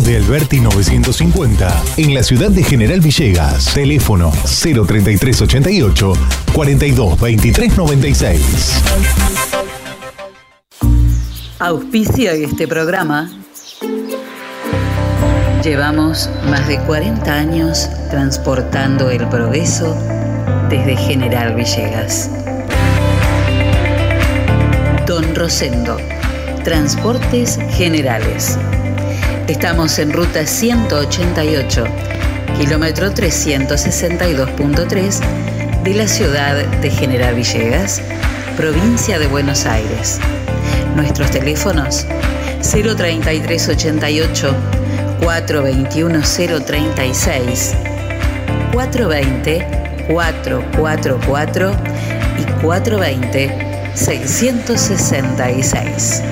De Alberti 950, en la ciudad de General Villegas. Teléfono 03388 42 23 96. Auspicia este programa. Llevamos más de 40 años transportando el progreso desde General Villegas. Don Rosendo, Transportes Generales. Estamos en ruta 188, kilómetro 362.3 de la ciudad de General Villegas, provincia de Buenos Aires. Nuestros teléfonos 03388 421 036 420 444 y 420 666.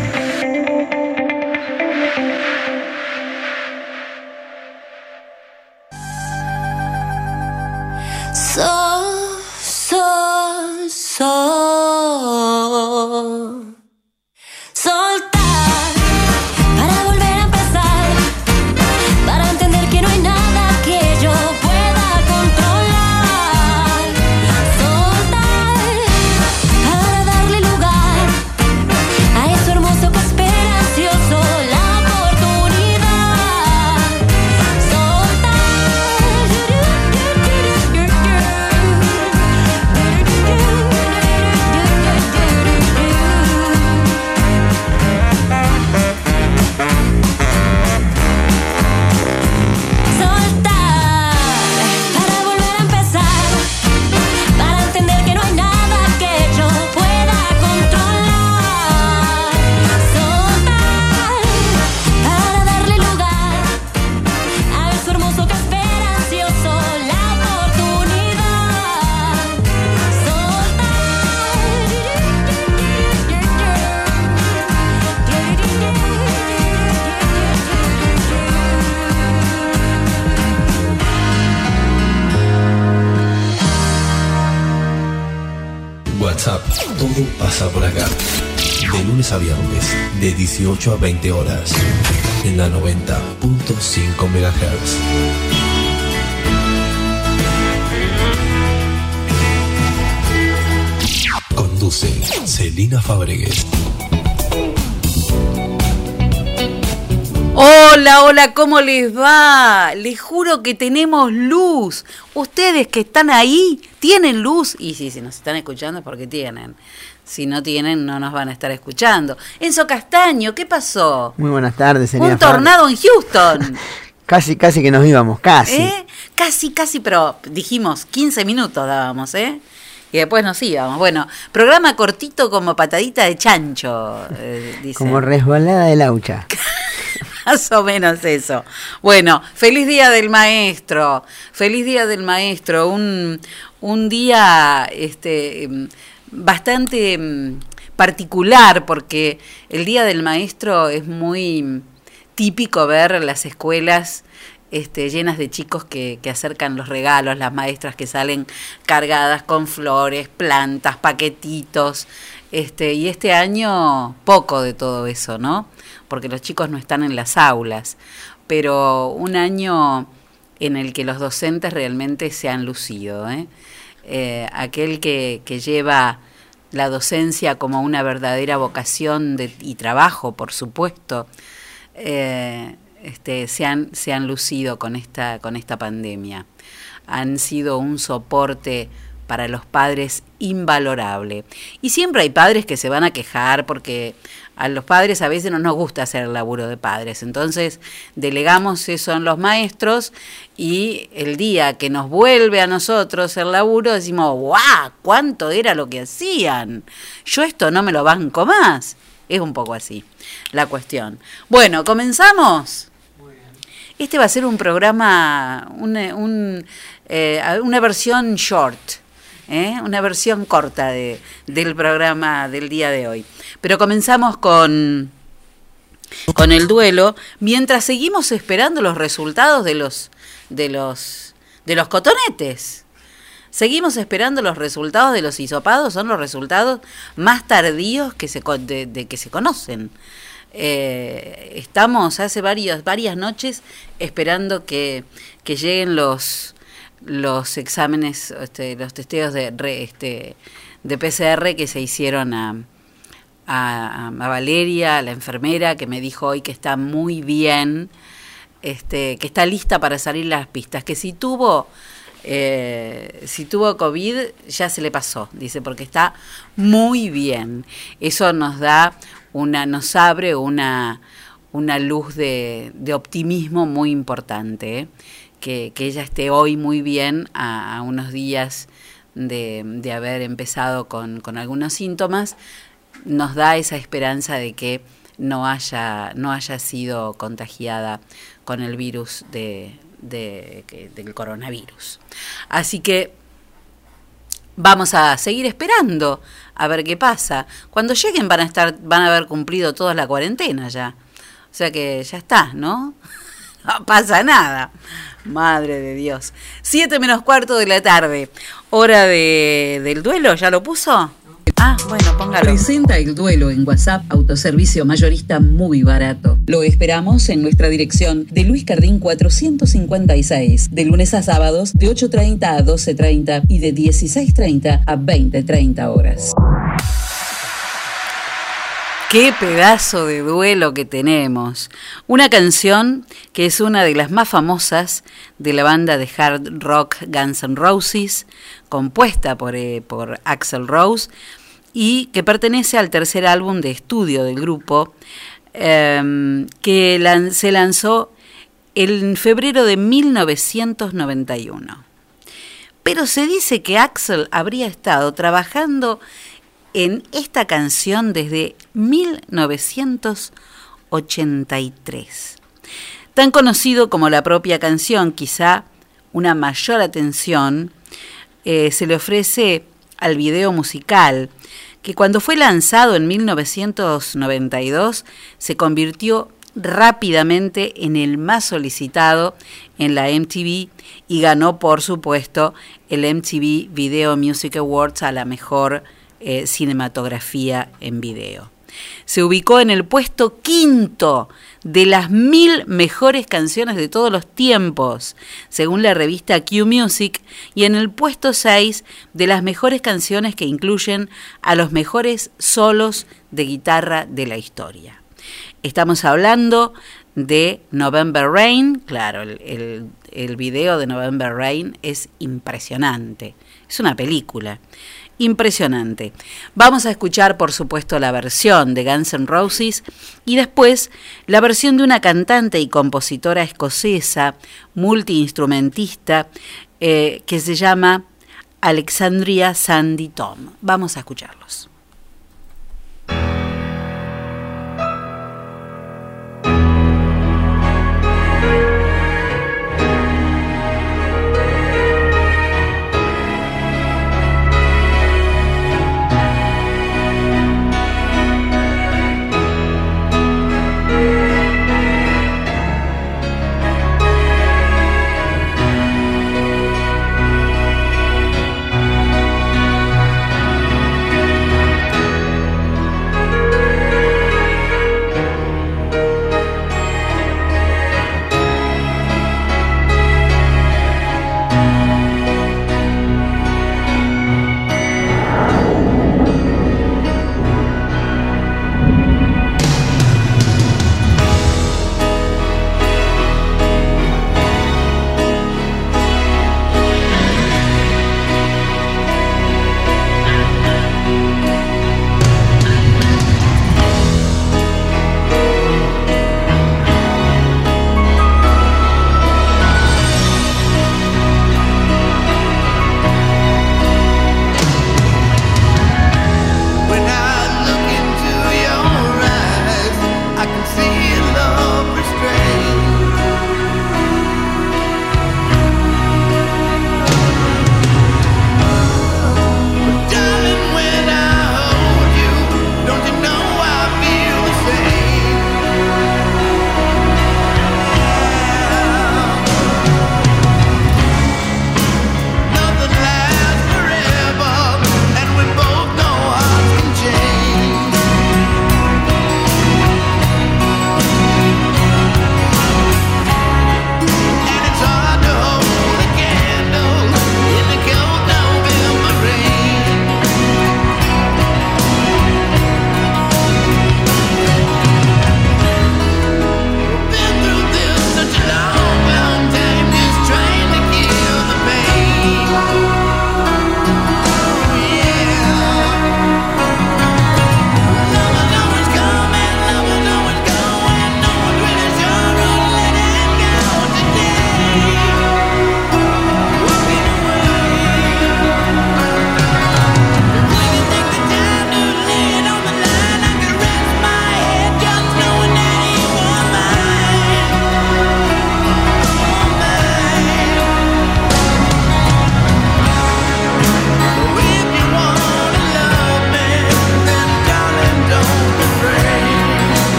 18 a 20 horas, en la 90.5 MHz. Conduce Celina Fabregues. Hola, hola, ¿cómo les va? Les juro que tenemos luz. Ustedes que están ahí, ¿tienen luz? Y sí, si nos están escuchando es porque tienen. Si no tienen, no nos van a estar escuchando. Enzo Castaño, ¿qué pasó? Muy buenas tardes, señora. Un tornado en Houston. Casi, casi que nos íbamos, casi. ¿Eh? Casi, casi, pero dijimos 15 minutos dábamos, ¿eh? Y después nos íbamos. Bueno, programa cortito como patadita de chancho, eh, dice. Como resbalada de laucha. Más o menos eso. Bueno, feliz día del maestro. Feliz día del maestro. Un, un día este, em, bastante em, particular porque el día del maestro es muy típico ver las escuelas este, llenas de chicos que, que acercan los regalos, las maestras que salen cargadas con flores, plantas, paquetitos. Este, y este año poco de todo eso, ¿no? Porque los chicos no están en las aulas. Pero un año en el que los docentes realmente se han lucido. ¿eh? Eh, aquel que, lleva la docencia como una verdadera vocación y trabajo, por supuesto, eh, este, se, han, se han lucido con esta, con esta pandemia. Han sido un soporte para los padres invalorable. Y siempre hay padres que se van a quejar porque a los padres a veces no nos gusta hacer el laburo de padres. Entonces delegamos eso en los maestros y el día que nos vuelve a nosotros el laburo decimos, ¡guau! ¿Cuánto era lo que hacían? Yo esto no me lo banco más. Es un poco así la cuestión. Bueno, comenzamos. Este va a ser un programa, eh, una versión short. ¿Eh? una versión corta de, del programa del día de hoy. Pero comenzamos con, con el duelo, mientras seguimos esperando los resultados de los, de los, de los cotonetes. Seguimos esperando los resultados de los hisopados, son los resultados más tardíos que se, de, de que se conocen. eh, estamos hace varios, varias noches esperando que, que lleguen los, los exámenes, este, los testeos de, re- este, de PCR que se hicieron a, a, Valeria, a la enfermera, que me dijo hoy que está muy bien, este, que está lista para salir las pistas, que si tuvo, eh, si tuvo COVID ya se le pasó, dice, porque está muy bien. Eso nos da una, nos abre una, una luz de, de optimismo muy importante, ¿eh? Que, ella esté hoy muy bien a, unos días de, de haber empezado con, algunos síntomas, nos da esa esperanza de que no haya, no haya sido contagiada con el virus de, del coronavirus. Así que vamos a seguir esperando a ver qué pasa. Cuando lleguen van a estar, van a haber cumplido toda la cuarentena ya. O sea que ya está, ¿no? No pasa nada. Madre de Dios. Siete menos cuarto de la tarde. Hora de, del duelo, ¿ya lo puso? Ah, bueno, póngalo. Presenta el duelo en WhatsApp, autoservicio mayorista muy barato. Lo esperamos en nuestra dirección de Luis Cardín 456, de lunes a sábados de 8.30 a 12.30 y de 16.30 a 20.30 horas. Qué pedazo de duelo que tenemos. Una canción que es una de las más famosas de la banda de hard rock Guns N' Roses, compuesta por, eh, por Axel Rose y que pertenece al tercer álbum de estudio del grupo, eh, que se lanzó en febrero de 1991. Pero se dice que Axel habría estado trabajando en esta canción desde 1983. Tan conocido como la propia canción, quizá una mayor atención eh, se le ofrece al video musical, que cuando fue lanzado en 1992 se convirtió rápidamente en el más solicitado en la MTV y ganó, por supuesto, el MTV Video Music Awards a la mejor eh, cinematografía en video. Se ubicó en el puesto quinto de las mil mejores canciones de todos los tiempos, según la revista Q Music, y en el puesto 6 de las mejores canciones que incluyen a los mejores solos de guitarra de la historia. Estamos hablando de November Rain, claro, el, el video de November Rain es impresionante, es una película impresionante. Vamos a escuchar, por supuesto, la versión de Guns N' Roses y después la versión de una cantante y compositora escocesa, multiinstrumentista, eh, que se llama Alexandria Sandy Tom. Vamos a escucharlos.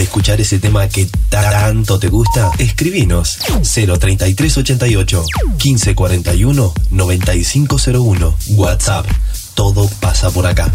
De escuchar ese tema que tanto te gusta? Escribinos 03388 1541 9501 WhatsApp. Todo pasa por acá.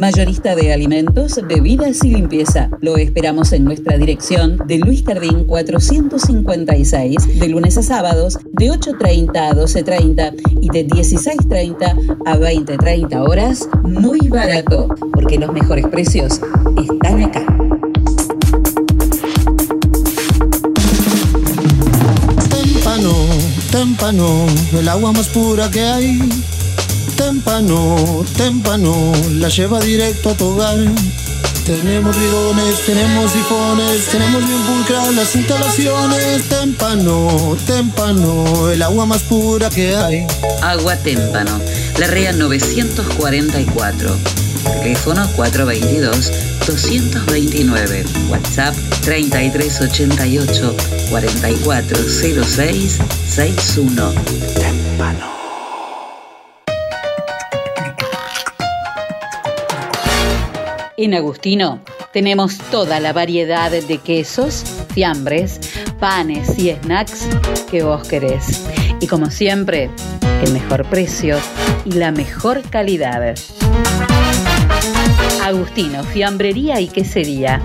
Mayorista de alimentos, bebidas y limpieza. Lo esperamos en nuestra dirección de Luis Cardín 456, de lunes a sábados, de 8.30 a 12.30 y de 16.30 a 20.30 horas. Muy barato, porque los mejores precios están acá. Témpano, témpano, el agua más pura que hay. Témpano, témpano, la lleva directo a tu hogar. Tenemos bidones, tenemos sifones, tenemos bien pulcras las instalaciones. Témpano, témpano, el agua más pura que hay. Agua Témpano, La Rea 944. Teléfono 422-229. WhatsApp 3388 4406 En Agustino tenemos toda la variedad de quesos, fiambres, panes y snacks que vos querés. Y como siempre, el mejor precio y la mejor calidad. Agustino, fiambrería y quesería.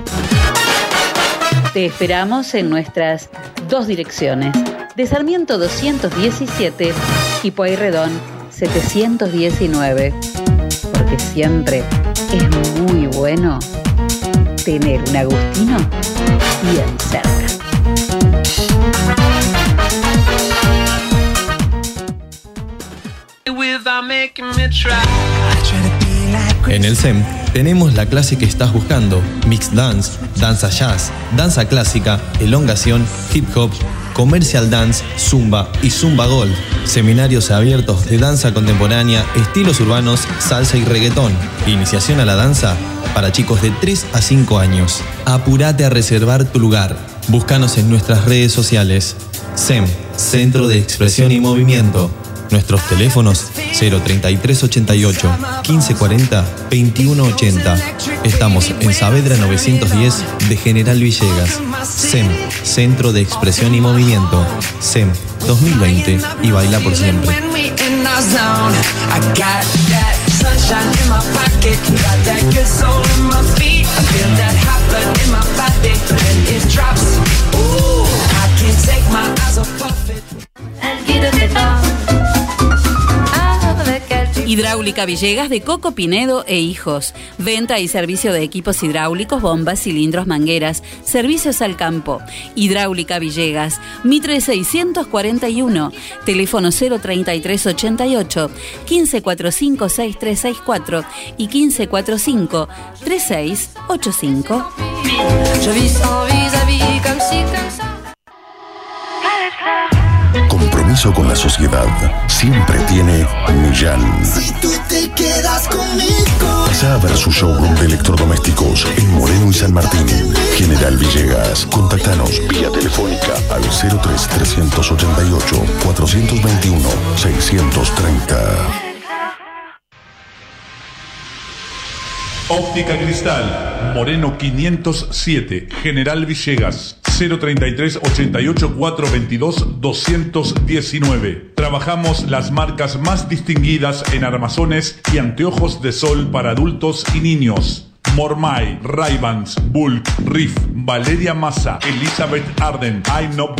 Te esperamos en nuestras dos direcciones, de Sarmiento 217 y Pueyrredón 719. Porque siempre es muy bueno tener un Agustino bien cerca. En el SEM tenemos la clase que estás buscando, Mix Dance, Danza Jazz, Danza Clásica, Elongación, Hip Hop, Commercial Dance, Zumba y Zumba Gold. Seminarios abiertos de danza contemporánea, estilos urbanos, salsa y reggaetón. Iniciación a la danza para chicos de 3 a 5 años. Apúrate a reservar tu lugar. Búscanos en nuestras redes sociales. SEM, Centro de Expresión y Movimiento. Nuestros teléfonos 03388 1540 2180. Estamos en Saavedra 910 de General Villegas. SEM, Centro de Expresión y Movimiento. SEM 2020 y baila por siempre. Hidráulica Villegas de Coco Pinedo e Hijos. Venta y servicio de equipos hidráulicos, bombas, cilindros, mangueras. Servicios al campo. Hidráulica Villegas. Mitre 641. Teléfono 03388 1545 6364 y 1545 3685. Compromiso con la sociedad siempre tiene Millán. Si tú te quedas conmigo. Pasa a ver su showroom de electrodomésticos en Moreno y San Martín. General Villegas. Contáctanos vía telefónica al 03 388 421 630. Óptica Cristal, Moreno 507, General Villegas, 033 88 422 219. Trabajamos las marcas más distinguidas en armazones y anteojos de sol para adultos y niños. Mormai, Ray-Bans, Bulk, Riff, Valeria Massa, Elizabeth Arden,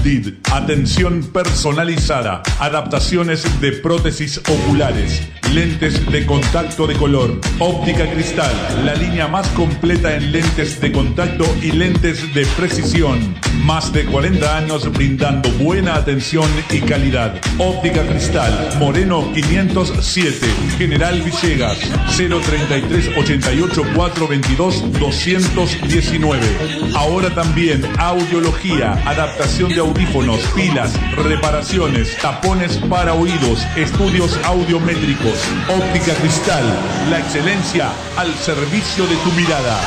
Did. Atención personalizada, adaptaciones de prótesis oculares, lentes de contacto de color, óptica cristal, la línea más completa en lentes de contacto y lentes de precisión. Más de 40 años brindando buena atención y calidad. Óptica cristal, Moreno 507, General Villegas, 033 88 422 422-219. Ahora también audiología, adaptación de audífonos, pilas, reparaciones, tapones para oídos, estudios audiométricos, óptica cristal, la excelencia al servicio de tu mirada.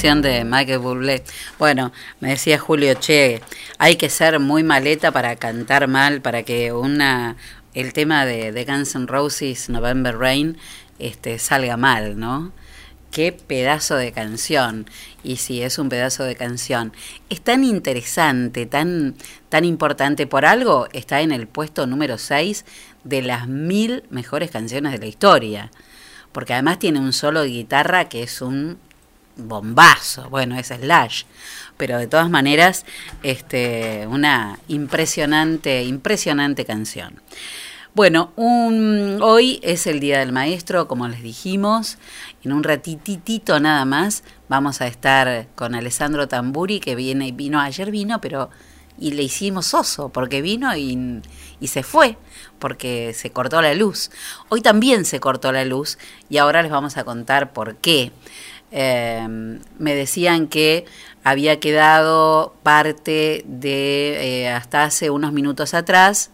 De Michael Bublé. Bueno, me decía Julio, che, hay que ser muy maleta para cantar mal, para que una el tema de, de Guns N' Roses, November Rain, este, salga mal, ¿no? Qué pedazo de canción. Y si es un pedazo de canción. Es tan interesante, tan, tan importante. Por algo está en el puesto número 6 de las mil mejores canciones de la historia. Porque además tiene un solo de guitarra que es un bombazo. Bueno, es Slash. Pero de todas maneras, este, una impresionante, impresionante canción. Bueno, un, hoy es el Día del Maestro, como les dijimos. En un ratititito nada más vamos a estar con Alessandro Tamburi, que viene, vino ayer vino, pero y le hicimos oso, porque vino y, y se fue, porque se cortó la luz. Hoy también se cortó la luz y ahora les vamos a contar por qué. Eh, me decían que había quedado parte de, eh, hasta hace unos minutos atrás,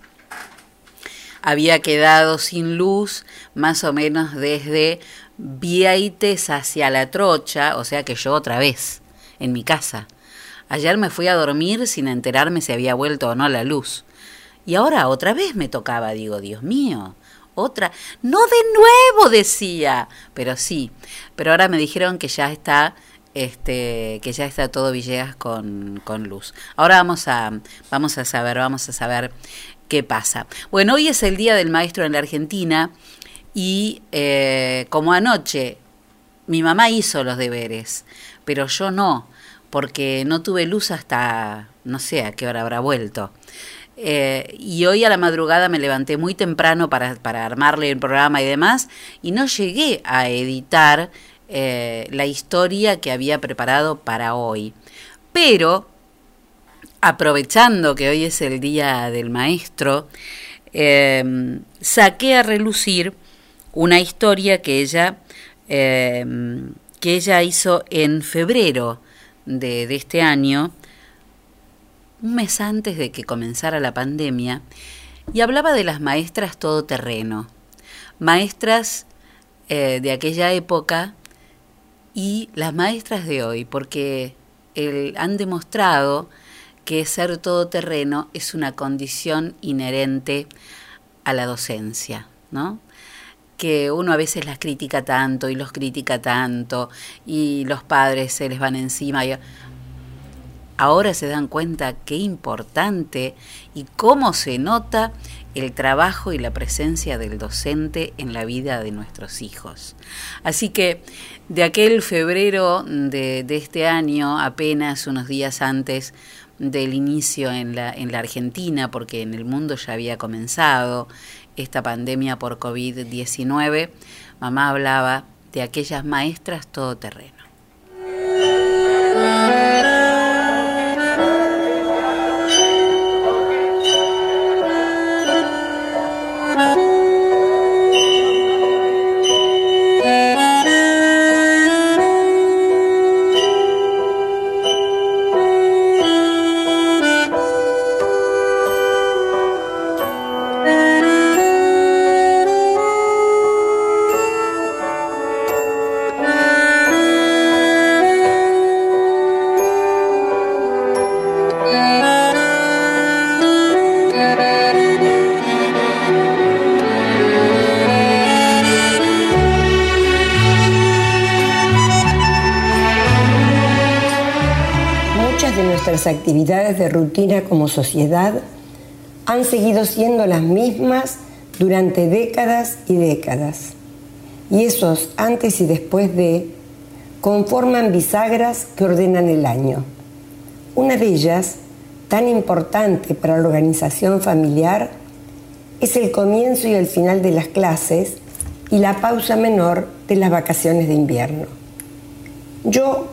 había quedado sin luz más o menos desde Vieites hacia La Trocha, o sea que yo otra vez en mi casa. Ayer me fui a dormir sin enterarme si había vuelto o no la luz. Y ahora otra vez me tocaba, digo, Dios mío, otra. No de nuevo, decía. Pero sí, pero ahora me dijeron que ya está, este, que ya está todo Villegas con, con luz. Ahora vamos a, vamos a saber, vamos a saber qué pasa. Bueno, hoy es el Día del Maestro en la Argentina y eh, como anoche mi mamá hizo los deberes, pero yo no, porque no tuve luz hasta no sé a qué hora habrá vuelto. Eh, y hoy a la madrugada me levanté muy temprano para, para armarle el programa y demás, y no llegué a editar eh, la historia que había preparado para hoy. Pero, aprovechando que hoy es el día del maestro, eh, saqué a relucir una historia que ella, eh, que ella hizo en febrero de, de este año, un mes antes de que comenzara la pandemia, y hablaba de las maestras todoterreno, maestras eh, de aquella época y las maestras de hoy, porque han demostrado que ser todoterreno es una condición inherente a la docencia, ¿no? que uno a veces las critica tanto y los critica tanto y los padres se les van encima. y- ahora se dan cuenta qué importante y cómo se nota el trabajo y la presencia del docente en la vida de nuestros hijos. Así que de aquel febrero de, este año, apenas unos días antes del inicio en la, en la Argentina, porque en el mundo ya había comenzado esta pandemia por COVID-19, mamá hablaba de aquellas maestras todoterreno. Actividades de rutina como sociedad han seguido siendo las mismas durante décadas y décadas. Y esos antes y después de conforman bisagras que ordenan el año. Una de ellas, tan importante para la organización familiar, es el comienzo y el final de las clases y la pausa menor de las vacaciones de invierno. Yo,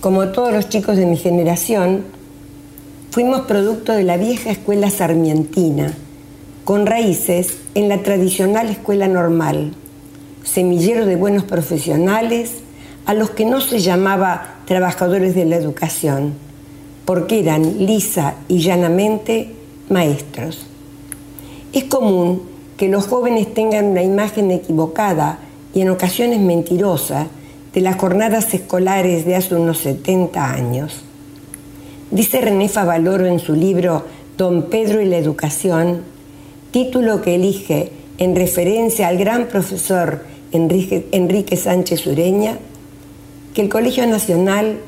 como todos los chicos de mi generación, fuimos producto de la vieja escuela sarmientina, con raíces en la tradicional escuela normal, semillero de buenos profesionales a los que no se llamaba trabajadores de la educación, porque eran lisa y llanamente maestros. Es común que los jóvenes tengan una imagen equivocada y en ocasiones mentirosa de las jornadas escolares de hace unos 70 años. Dice René Favaloro en su libro Don Pedro y la Educación, título que elige en referencia al gran profesor Enrique, Sánchez Ureña, que el Colegio Nacional,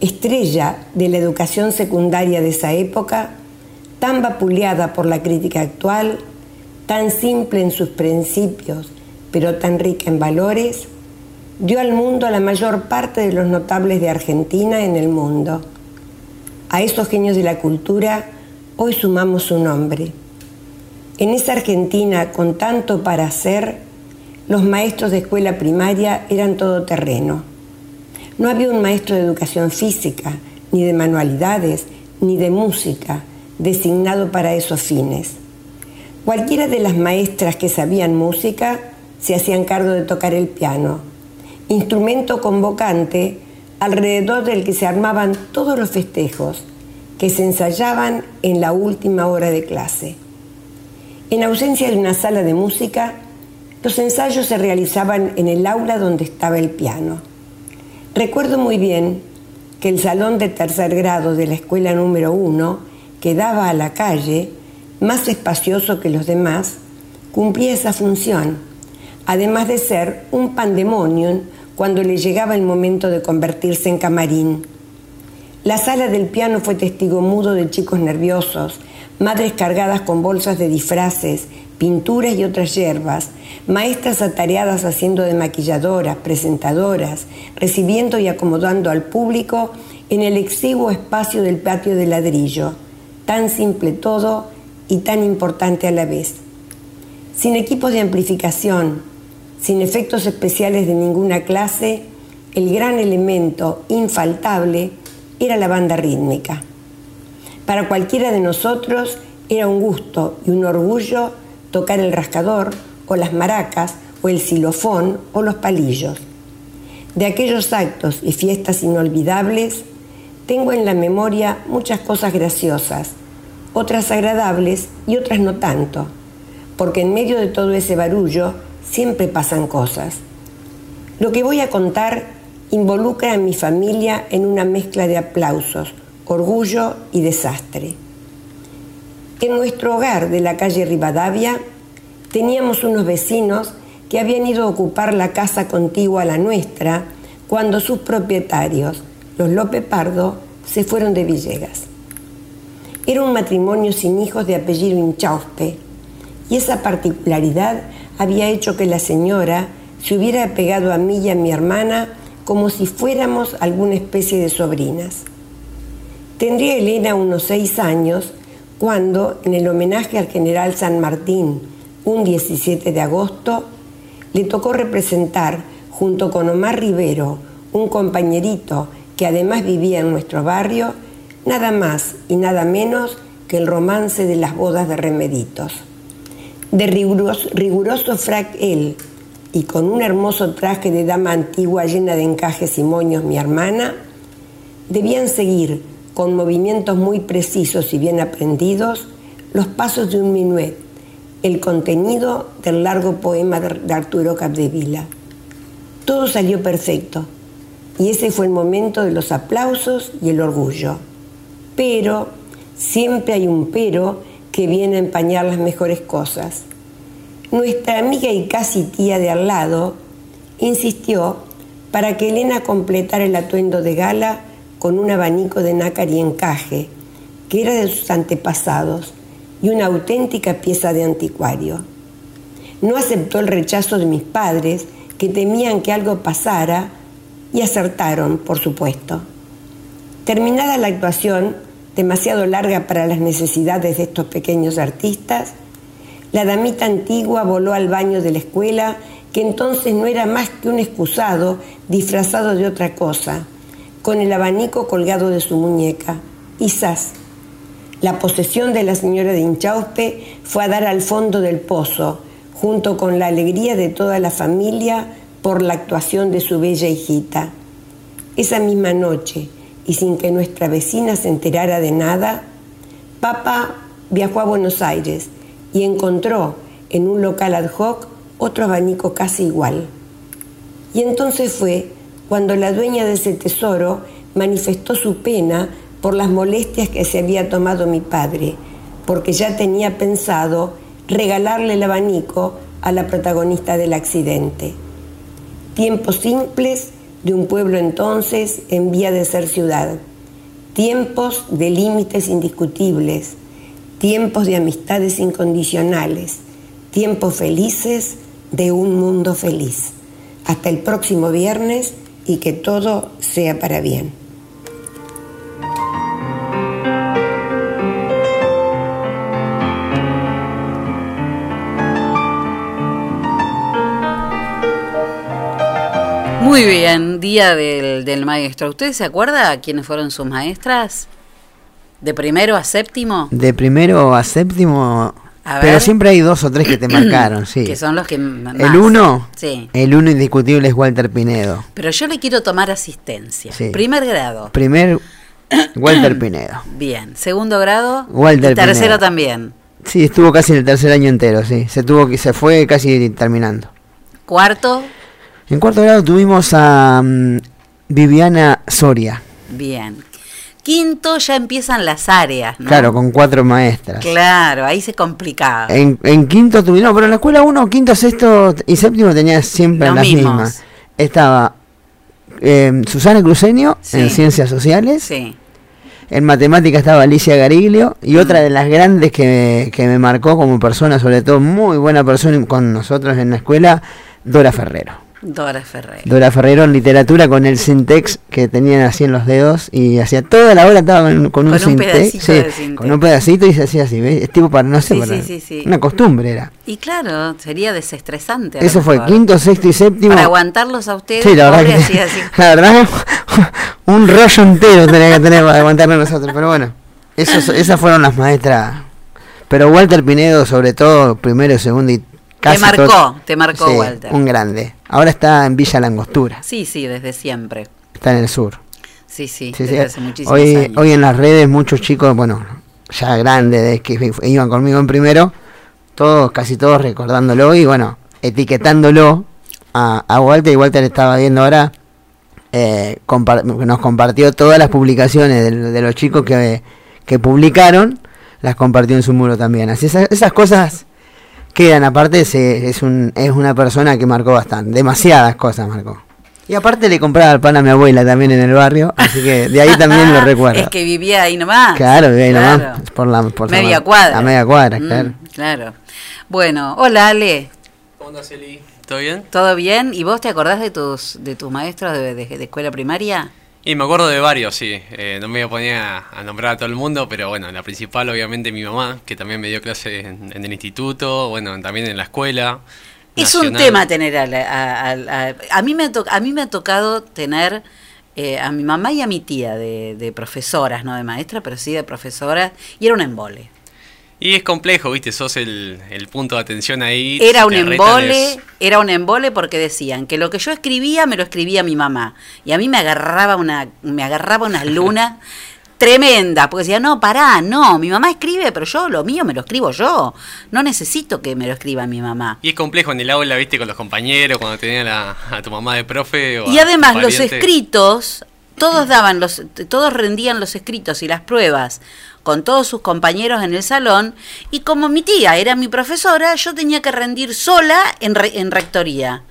estrella de la educación secundaria de esa época, tan vapuleada por la crítica actual, tan simple en sus principios, pero tan rica en valores, dio al mundo a la mayor parte de los notables de Argentina en el mundo. A esos genios de la cultura hoy sumamos su nombre. En esa Argentina con tanto para hacer, los maestros de escuela primaria eran todoterreno. No había un maestro de educación física, ni de manualidades, ni de música, designado para esos fines. Cualquiera de las maestras que sabían música se hacían cargo de tocar el piano instrumento convocante alrededor del que se armaban todos los festejos que se ensayaban en la última hora de clase. En ausencia de una sala de música, los ensayos se realizaban en el aula donde estaba el piano. Recuerdo muy bien que el salón de tercer grado de la escuela número uno, que daba a la calle, más espacioso que los demás, cumplía esa función, además de ser un pandemonium cuando le llegaba el momento de convertirse en camarín. La sala del piano fue testigo mudo de chicos nerviosos, madres cargadas con bolsas de disfraces, pinturas y otras hierbas, maestras atareadas haciendo de maquilladoras, presentadoras, recibiendo y acomodando al público en el exiguo espacio del patio de ladrillo, tan simple todo y tan importante a la vez. Sin equipos de amplificación, sin efectos especiales de ninguna clase, el gran elemento infaltable era la banda rítmica. Para cualquiera de nosotros era un gusto y un orgullo tocar el rascador o las maracas o el xilofón o los palillos. De aquellos actos y fiestas inolvidables, tengo en la memoria muchas cosas graciosas, otras agradables y otras no tanto, porque en medio de todo ese barullo siempre pasan cosas. Lo que voy a contar involucra a mi familia en una mezcla de aplausos, orgullo y desastre. En nuestro hogar de la calle Rivadavia teníamos unos vecinos que habían ido a ocupar la casa contigua a la nuestra cuando sus propietarios, los López Pardo, se fueron de Villegas. Era un matrimonio sin hijos de apellido Inchauspe y esa particularidad había hecho que la señora se hubiera pegado a mí y a mi hermana como si fuéramos alguna especie de sobrinas. Tendría Elena unos seis años cuando, en el homenaje al general San Martín, un 17 de agosto, le tocó representar, junto con Omar Rivero, un compañerito que además vivía en nuestro barrio, nada más y nada menos que el romance de las bodas de Remeditos. De riguroso, riguroso frac él y con un hermoso traje de dama antigua llena de encajes y moños mi hermana, debían seguir con movimientos muy precisos y bien aprendidos los pasos de un minuet, el contenido del largo poema de Arturo Capdevila. Todo salió perfecto y ese fue el momento de los aplausos y el orgullo. Pero siempre hay un pero que viene a empañar las mejores cosas. Nuestra amiga y casi tía de al lado insistió para que Elena completara el atuendo de gala con un abanico de nácar y encaje, que era de sus antepasados, y una auténtica pieza de anticuario. No aceptó el rechazo de mis padres, que temían que algo pasara, y acertaron, por supuesto. Terminada la actuación, demasiado larga para las necesidades de estos pequeños artistas, la damita antigua voló al baño de la escuela, que entonces no era más que un excusado disfrazado de otra cosa, con el abanico colgado de su muñeca. Y zas. La posesión de la señora de Inchauspe fue a dar al fondo del pozo, junto con la alegría de toda la familia por la actuación de su bella hijita. Esa misma noche, y sin que nuestra vecina se enterara de nada, papá viajó a Buenos Aires y encontró en un local ad hoc otro abanico casi igual. Y entonces fue cuando la dueña de ese tesoro manifestó su pena por las molestias que se había tomado mi padre, porque ya tenía pensado regalarle el abanico a la protagonista del accidente. Tiempos simples de un pueblo entonces en vía de ser ciudad. Tiempos de límites indiscutibles, tiempos de amistades incondicionales, tiempos felices de un mundo feliz. Hasta el próximo viernes y que todo sea para bien. Muy bien, día del, del maestro. ¿Usted se acuerda quiénes fueron sus maestras? ¿De primero a séptimo? De primero a séptimo A Pero ver. siempre hay dos o tres que te marcaron, sí. Que son los que más. El uno, Sí. el uno indiscutible es Walter Pinedo. Pero yo le quiero tomar asistencia. Sí. Primer grado. Primer, Walter Pinedo. Bien. Segundo grado. Walter y tercero Pinedo. también. Sí, estuvo casi en el tercer año entero, sí. Se tuvo que se fue casi terminando. Cuarto. En cuarto grado tuvimos a mm, Viviana Soria, Bien. Quinto ya empiezan las áreas. ¿no? claro, con cuatro maestras. Claro, ahí se complicaba. En, en quinto tuvimos, no, pero en la escuela uno, quinto, sexto y séptimo tenía siempre Los las mismos. mismas. Estaba eh, Susana Cruceño Sí. en Ciencias Sociales. Sí. En matemática estaba Alicia Gariglio y otra Mm. de las grandes que, que me marcó como persona, sobre todo muy buena persona con nosotros en la escuela, Dora Ferrero. Dora Ferrer. Dora Ferrero en literatura con el Sintex que tenían así en los dedos y hacía toda la hora estaba con, con un Con un sí, de con un pedacito y se hacía así, ¿ves? Es tipo para, no sé, Sí, para- sí, una costumbre era. Y claro, sería desestresante. Eso fue quinto, sexto y séptimo. Para aguantarlos a ustedes. Sí, la verdad que así, así. la verdad un rollo entero tenía que tener para aguantarlo nosotros, pero bueno, esos, esas fueron las maestras. Pero Walter Pinedo, sobre todo, primero, segundo y casi marcó, todo- te marcó Sí, Walter. Un grande. Ahora está en Villa Langostura, Sí, sí, desde siempre. está en el sur. Sí, sí, Sí, desde sí. hace muchísimos Hoy, años. hoy en las redes muchos chicos, bueno, ya grandes, de que iban conmigo en primero, todos, casi todos recordándolo y bueno, etiquetándolo a, a Walter y Walter estaba viendo ahora, eh, nos compartió todas las publicaciones de, de los chicos que, que publicaron, las compartió en su muro también. Así esas, esas cosas quedan, aparte se- es, un, es una persona que marcó bastante, demasiadas cosas marcó. Y aparte le compraba el pan a mi abuela también en el barrio, así que de ahí también lo recuerdo. Es que vivía ahí nomás. Claro, de ahí Claro. nomás, por la por Media cuadra. A media cuadra, Mm, claro. claro. Bueno, hola Ale. ¿Cómo andas, Eli? ¿Todo bien? ¿Todo bien? ¿Y vos te acordás de tus de tus maestros de, de- de escuela primaria? Y me acuerdo de varios, sí. Eh, no me voy a poner a, nombrar a todo el mundo, pero bueno, la principal obviamente mi mamá, que también me dio clase en, en el instituto, bueno, también en la escuela. Es un tema tener a, la- a, a- a- mí me ha to- a mí me ha tocado tener eh, a mi mamá y a mi tía de, de profesoras, no de maestra, pero sí de profesoras, y era un embole. Y es complejo, viste, sos el, el punto de atención ahí. Era un embole, era un embole porque decían que lo que yo escribía me lo escribía mi mamá. Y a mí me agarraba una, me agarraba una luna tremenda, porque decía, no, pará, no, mi mamá escribe, pero yo lo mío me lo escribo yo. No necesito que me lo escriba mi mamá. Y es complejo en el aula, viste, con los compañeros, cuando tenías la- a tu mamá de profe. O Y a además los escritos, todos daban los, todos rendían los escritos y las pruebas con todos sus compañeros en el salón y como mi tía era mi profesora, yo tenía que rendir sola en, re- en rectoría.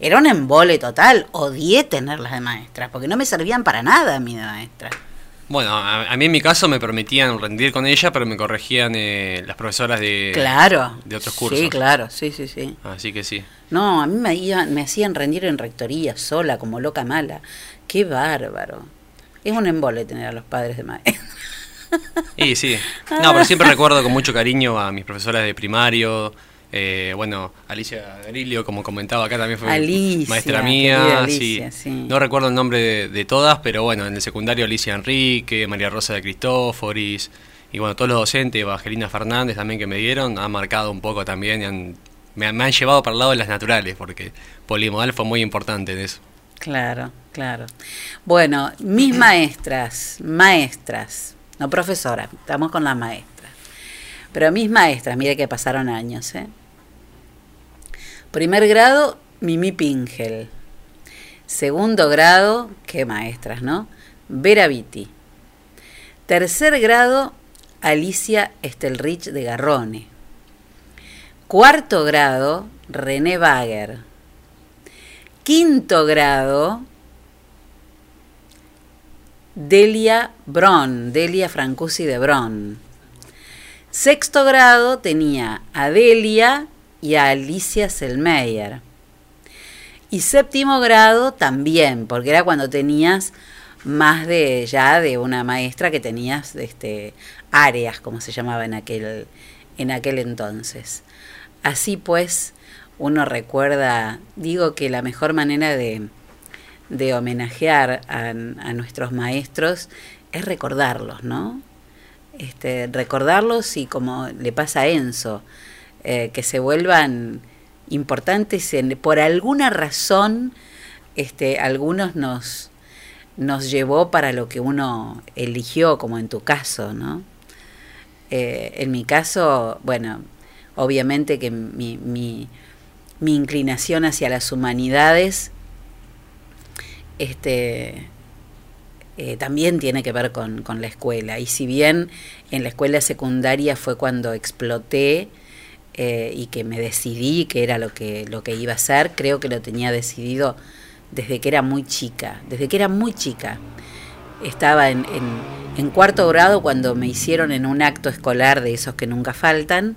Era un embole total, odié tenerlas de maestras, porque no me servían para nada a mí de maestra. Bueno, a, a mí en mi caso me permitían rendir con ella, pero me corregían eh, las profesoras de, Claro. de otros cursos. Sí, claro, sí, sí, sí. Así que sí. No, a mí me, me hacían rendir en rectoría sola, como loca mala. Qué bárbaro. Es un embole tener a los padres de maestra. Y sí. No, pero siempre recuerdo con mucho cariño a mis profesoras de primario. eh, bueno, Alicia Grillo, como comentaba acá, también fue Alicia, maestra mía. Alicia, sí. sí. No recuerdo el nombre de, de todas, pero bueno, en el secundario Alicia Enrique, María Rosa de Cristóforis. Y bueno, todos los docentes, Evangelina Fernández también que me dieron, han marcado un poco también y han- me, han- me han llevado para el lado de las naturales, porque polimodal fue muy importante en eso. Claro, claro. Bueno, mis maestras, maestras, no profesoras, estamos con las maestras. Pero mis maestras, mire que pasaron años, ¿eh? Primer grado, Mimi Pingel. Segundo grado, qué maestras, ¿no? Vera Vitti. Tercer grado, Alicia Estelrich de Garrone. Cuarto grado, René Wager. Quinto grado, Delia Bron, Delia Francusi de Bron. Sexto grado tenía a Delia y a Alicia Selmeyer. Y séptimo grado también, porque era cuando tenías más de ya de una maestra que tenías este áreas, como se llamaba en aquel en aquel entonces. Así pues, uno recuerda, digo que la mejor manera de, de homenajear a, a nuestros maestros es recordarlos, ¿no? este, recordarlos y como le pasa a Enzo, eh, que se vuelvan importantes en- por alguna razón, este, algunos nos, nos llevó para lo que uno eligió, como en tu caso, ¿no? Eh, en mi caso, bueno, obviamente que mi, mi, mi inclinación hacia las humanidades este, eh, también tiene que ver con, la escuela. Y si bien en la escuela secundaria fue cuando exploté eh, y que me decidí que era lo que, lo que iba a hacer, creo que lo tenía decidido desde que era muy chica, desde que era muy chica. Estaba en cuarto grado cuando me hicieron en un acto escolar de esos que nunca faltan.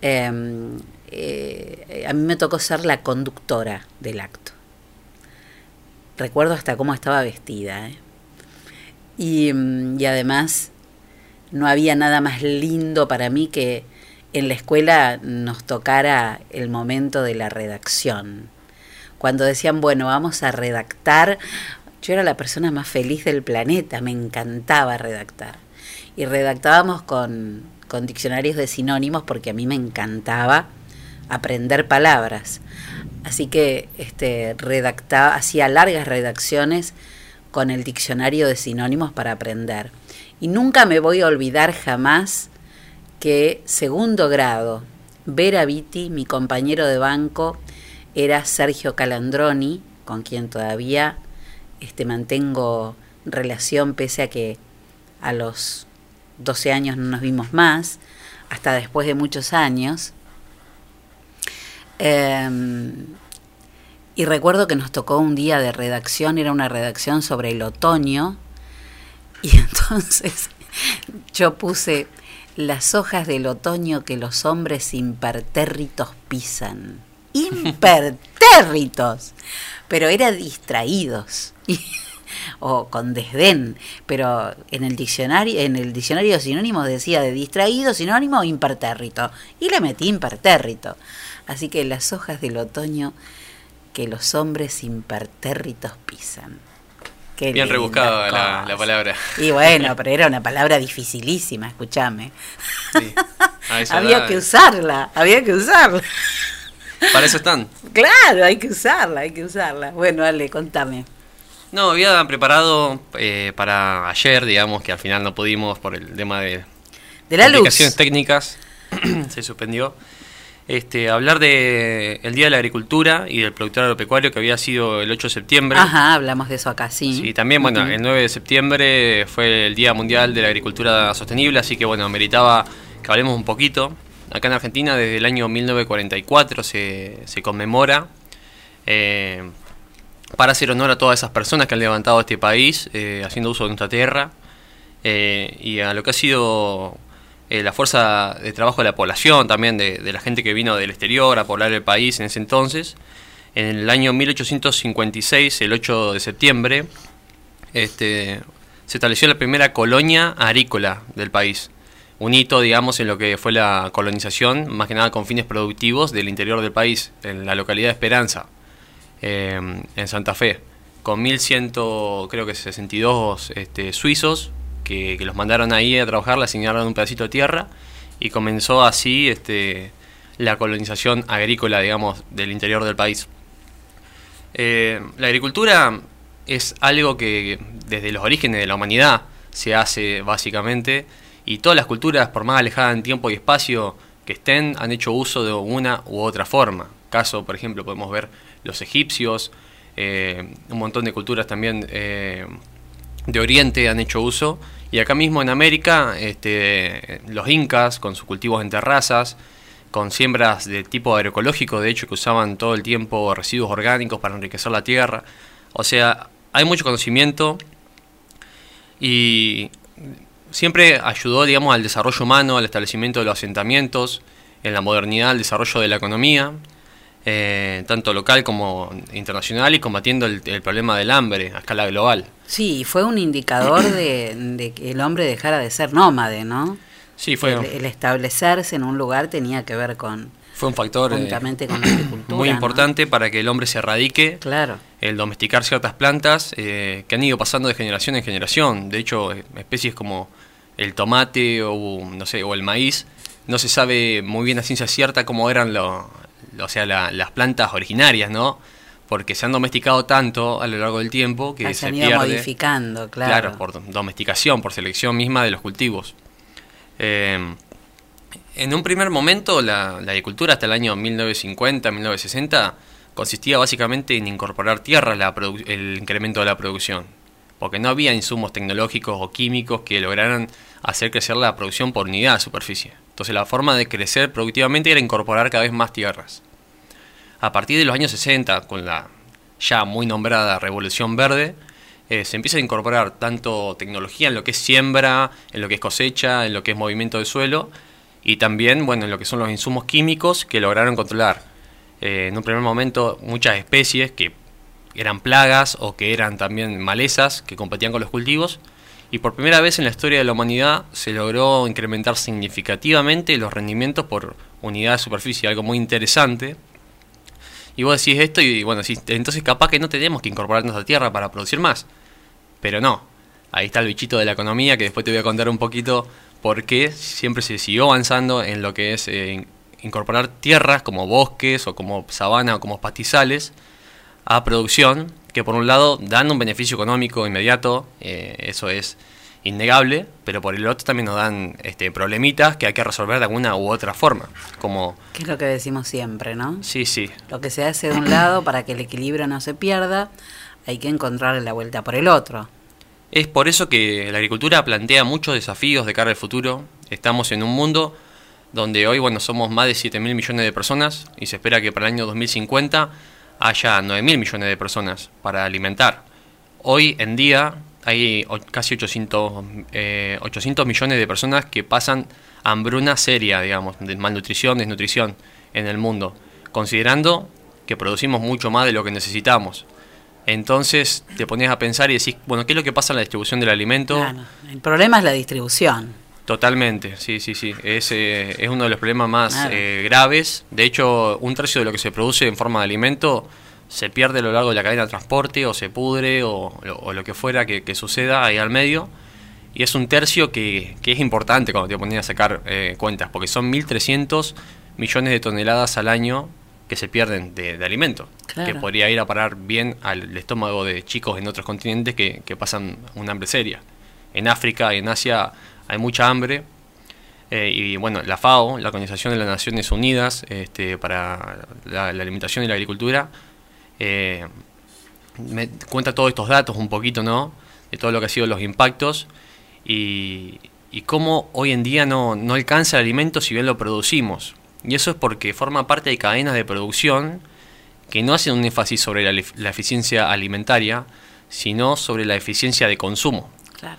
em, eh, a mí me tocó ser la conductora del acto. Recuerdo hasta cómo estaba vestida. ¿eh? Y, mm, y además no había nada más lindo para mí que en la escuela nos tocara el momento de la redacción. Cuando decían, bueno, vamos a redactar, yo era la persona más feliz del planeta, me encantaba redactar. Y redactábamos con, con diccionarios de sinónimos porque a mí me encantaba aprender palabras. Así que este, redactaba, hacía largas redacciones con el diccionario de sinónimos para aprender. Y nunca me voy a olvidar jamás que segundo grado, Vera Viti, mi compañero de banco, era Sergio Calandroni, con quien todavía este, mantengo relación pese a que a los 12 años no nos vimos más, hasta después de muchos años. Eh, y recuerdo que nos tocó un día de redacción, era una redacción sobre el otoño, y entonces yo puse las hojas del otoño que los hombres impertérritos pisan. Impertérritos. Pero era distraídos. o con desdén, pero en el diccionario, en el diccionario de sinónimos decía de distraído, sinónimo impertérrito. Y le metí impertérrito. Así que las hojas del otoño que los hombres impertérritos pisan. Qué Bien rebuscada la, palabra. Y bueno, pero era una palabra dificilísima, escúchame. A esa había que usarla, había que usarla. Para eso están. Claro, hay que usarla, hay que usarla. Bueno, Ale, contame. No, había preparado eh, para ayer, digamos, que al final no pudimos por el tema de, De la luz. complicaciones técnicas, se suspendió. Este, hablar de el Día de la Agricultura y del Productor Agropecuario que había sido el 8 de septiembre. Ajá, hablamos de eso acá, sí. Y también, bueno, el 9 de septiembre fue el Día Mundial de la Agricultura Sostenible, así que, bueno, meritaba que hablemos un poquito. Acá en Argentina, desde el año 1944 se, se conmemora eh, para hacer honor a todas esas personas que han levantado este país, eh, haciendo uso de nuestra tierra, eh, y a lo que ha sido eh, la fuerza de trabajo de la población, también de, la gente que vino del exterior a poblar el país en ese entonces. En el año 1856, el 8 de septiembre, este, se estableció la primera colonia agrícola del país. Un hito, digamos, en lo que fue la colonización, más que nada con fines productivos del interior del país, en la localidad de Esperanza, eh, en Santa Fe, con 1.100, creo que 62 este, suizos que, los mandaron ahí a trabajar, le asignaron un pedacito de tierra y comenzó así este, la colonización agrícola, digamos, del interior del país. Eh, la agricultura es algo que desde los orígenes de la humanidad se hace básicamente y todas las culturas, por más alejadas en tiempo y espacio que estén, han hecho uso de una u otra forma. Caso, por ejemplo, podemos ver los egipcios, eh, un montón de culturas también eh, de Oriente han hecho uso. Y acá mismo en América, este, los incas con sus cultivos en terrazas, con siembras de tipo agroecológico, de hecho que usaban todo el tiempo residuos orgánicos para enriquecer la tierra. O sea, hay mucho conocimiento y siempre ayudó, digamos, al desarrollo humano, al establecimiento de los asentamientos, en la modernidad, al desarrollo de la economía, eh, tanto local como internacional, y combatiendo el, el problema del hambre a escala global. Sí, fue un indicador de, de que el hombre dejara de ser nómade, ¿no? Sí, fue, El, el establecerse en un lugar tenía que ver con fue un factor eh, con la muy ¿no? importante para que el hombre se erradique, Claro. el domesticar ciertas plantas eh, que han ido pasando de generación en generación. De hecho, eh, especies como el tomate o, no sé, o el maíz, no se sabe muy bien a ciencia cierta cómo eran lo- o sea, la- las plantas originarias, ¿no? Porque se han domesticado tanto a lo largo del tiempo que Ah, se han ido pierde. modificando, claro. por domesticación, por selección misma de los cultivos. Eh, en un primer momento, la, la agricultura hasta el año 1950, 1960, consistía básicamente en incorporar tierra la produ- el incremento de la producción, porque no había insumos tecnológicos o químicos que lograran hacer crecer la producción por unidad de superficie. Entonces la forma de crecer productivamente era incorporar cada vez más tierras. A partir de los años 60, con la ya muy nombrada Revolución Verde, eh, se empieza a incorporar tanto tecnología en lo que es siembra, en lo que es cosecha, en lo que es movimiento de suelo, y también bueno, en lo que son los insumos químicos que lograron controlar eh, en un primer momento muchas especies que eran plagas o que eran también malezas que competían con los cultivos. Y por primera vez en la historia de la humanidad se logró incrementar significativamente los rendimientos por unidad de superficie, algo muy interesante. Y vos decís esto y bueno, decís, entonces capaz que no tenemos que incorporarnos a tierra para producir más. Pero no, ahí está el bichito de la economía que después te voy a contar un poquito por qué siempre se siguió avanzando en lo que es eh, in- incorporar tierras como bosques o como sabana o como pastizales a producción que por un lado dan un beneficio económico inmediato, eh, eso es innegable, pero por el otro también nos dan este, problemitas que hay que resolver de alguna u otra forma, como Que es lo que decimos siempre, ¿no? sí, sí, Lo que se hace de un lado para que el equilibrio no se pierda, hay que encontrarle la vuelta por el otro. Es por eso que la agricultura plantea muchos desafíos de cara al futuro. Estamos en un mundo donde hoy bueno, somos más de 7 mil millones de personas y se espera que para el año 2050 haya 9 mil millones de personas para alimentar. Hoy en día hay casi 800, eh, 800 millones de personas que pasan hambruna seria, digamos, de malnutrición, desnutrición en el mundo, considerando que producimos mucho más de lo que necesitamos. Entonces te pones a pensar y decís, bueno, ¿qué es lo que pasa en la distribución del alimento? Claro. El problema es la distribución. Totalmente, sí, sí, sí. Es, eh, es uno de los problemas más Claro. eh, graves. De hecho, un tercio de lo que se produce en forma de alimento se pierde a lo largo de la cadena de transporte o se pudre o, o lo que fuera que, que suceda ahí al medio. Y es un tercio que, que es importante cuando te pones a sacar eh, cuentas, porque son 1.300 millones de toneladas al año que se pierden de, de alimento, Claro. que podría ir a parar bien al estómago de chicos en otros continentes que, que pasan una hambre seria. En África y en Asia hay mucha hambre. eh, y bueno, la FAO, la Organización de las Naciones Unidas este, para la, la Alimentación y la Agricultura, eh, me cuenta todos estos datos un poquito, ¿no? De todo lo que ha sido los impactos y, y cómo hoy en día no, no alcanza el alimento si bien lo producimos. Y eso es porque forma parte de cadenas de producción que no hacen un énfasis sobre la, eficiencia alimentaria, sino sobre la eficiencia de consumo Claro,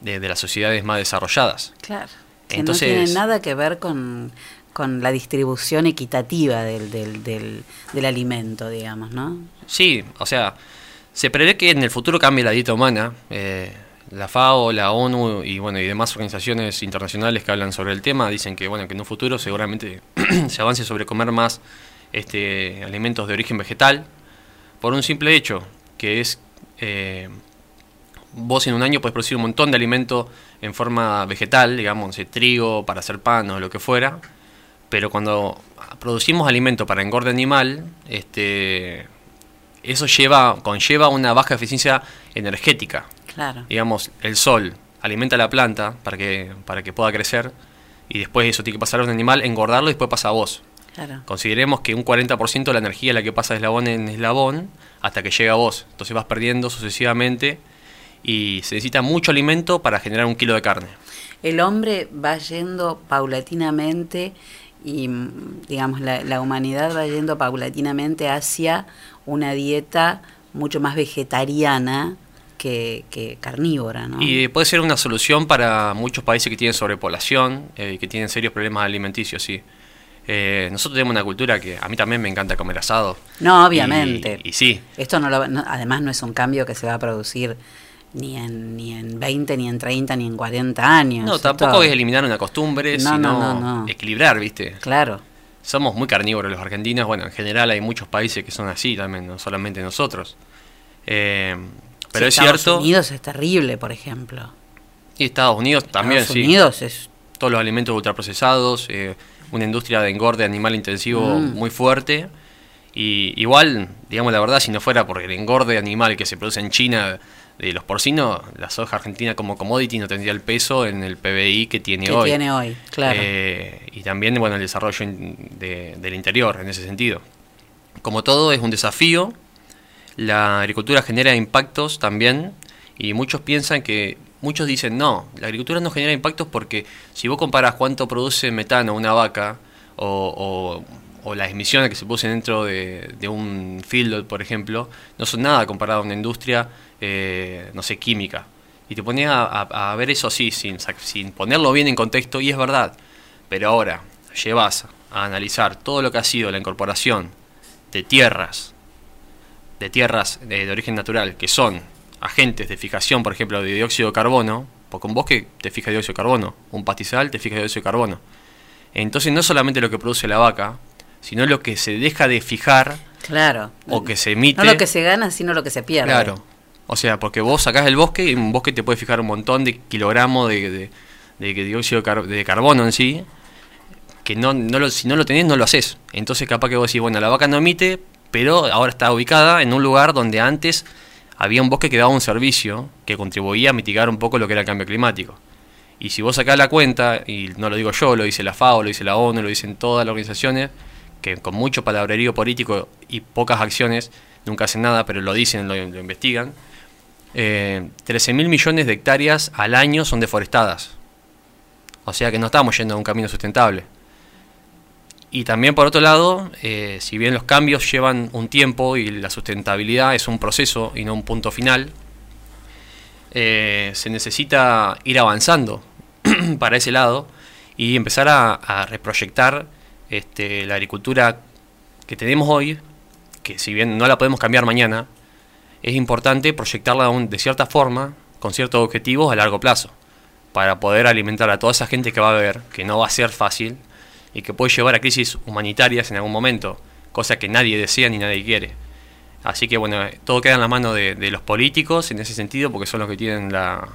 de, de las sociedades más desarrolladas. claro. Que Entonces- no tiene nada que ver con, con la distribución equitativa del, del, del, del alimento, digamos, ¿no? Sí, o sea, se prevé que en el futuro cambie la dieta humana. eh, la FAO, la ONU y bueno y demás organizaciones internacionales que hablan sobre el tema dicen que bueno que en un futuro seguramente se avance sobre comer más este alimentos de origen vegetal por un simple hecho que es eh, vos en un año puedes producir un montón de alimento en forma vegetal, digamos, trigo para hacer pan o lo que fuera, pero cuando producimos alimento para engorde animal, este, eso lleva, conlleva una baja eficiencia energética. Claro. Digamos, el sol alimenta a la planta para que, para que pueda crecer y después eso tiene que pasar a un animal, engordarlo y después pasa a vos. Claro. Consideremos que un 40% de la energía es la que pasa de eslabón en eslabón hasta que llega a vos. Entonces vas perdiendo sucesivamente y se necesita mucho alimento para generar un kilo de carne. El hombre va yendo paulatinamente y, digamos, la, la humanidad va yendo paulatinamente hacia una dieta mucho más vegetariana que, que carnívora, ¿no? Y puede ser una solución para muchos países que tienen sobrepoblación eh, y que tienen serios problemas alimenticios, sí. Eh, nosotros tenemos una cultura que a mí también me encanta comer asado. No, obviamente. Y, y sí, Esto no lo, no- además no es un cambio que se va a producir ni en, ni en 20, ni en 30, ni en 40 años. no, tampoco es eliminar una costumbre, No, sino no, no, equilibrar, ¿viste? Claro. Somos muy carnívoros los argentinos, bueno, en general hay muchos países que son así también, no solamente nosotros. Eh, pero Sí, es Estados cierto... Unidos es terrible, por ejemplo. Y Estados Unidos también, Estados sí. Unidos es Todos los alimentos ultraprocesados, eh, una industria de engorde animal intensivo Mm. muy fuerte. Y igual, digamos la verdad, si no fuera por el engorde animal que se produce en China de los porcinos, la soja argentina como commodity no tendría el peso en el PBI que tiene que hoy. tiene hoy, claro. Eh, y también bueno el desarrollo de- del interior en ese sentido. Como todo es un desafío, la agricultura genera impactos también y muchos piensan que, muchos dicen no, la agricultura no genera impactos porque si vos comparas cuánto produce metano una vaca o, o- o las emisiones que se producen dentro de, de un field, por ejemplo, no son nada comparado a una industria, eh, no sé, química. Y te pones a, a- a ver eso así, sin, sin ponerlo bien en contexto, y es verdad. Pero ahora, llevas a analizar todo lo que ha sido la incorporación de tierras, de tierras de, de origen natural, que son agentes de fijación, por ejemplo, de dióxido de carbono, porque un bosque te fija dióxido de carbono, un pastizal te fija dióxido de carbono. Entonces no solamente lo que produce la vaca, sino lo que se deja de fijar Claro. o que se emite. No lo que se gana, sino lo que se pierde. Claro. O sea, porque vos sacás el bosque y un bosque te puede fijar un montón de kilogramos de, de- de dióxido de, car- de carbono en sí, que no, no lo, si no lo tenés no lo haces. Entonces capaz que vos decís, bueno, la vaca no emite, pero ahora está ubicada en un lugar donde antes había un bosque que daba un servicio que contribuía a mitigar un poco lo que era el cambio climático. Y si vos sacás la cuenta, y no lo digo yo, lo dice la FAO, lo dice la ONU, lo dicen todas las organizaciones, que con mucho palabrerío político y pocas acciones nunca hacen nada, pero lo dicen, lo investigan, eh, 13 mil millones de hectáreas al año son deforestadas. O sea que no estamos yendo a un camino sustentable. Y también por otro lado, eh, si bien los cambios llevan un tiempo y la sustentabilidad es un proceso y no un punto final, eh, se necesita ir avanzando para ese lado y empezar a, a reproyectar este, la agricultura que tenemos hoy, que si bien no la podemos cambiar mañana, es importante proyectarla de cierta forma, con ciertos objetivos a largo plazo, para poder alimentar a toda esa gente que va a ver, que no va a ser fácil y que puede llevar a crisis humanitarias en algún momento, cosa que nadie desea ni nadie quiere. Así que bueno, todo queda en la mano de, los políticos en ese sentido, porque son los que tienen la,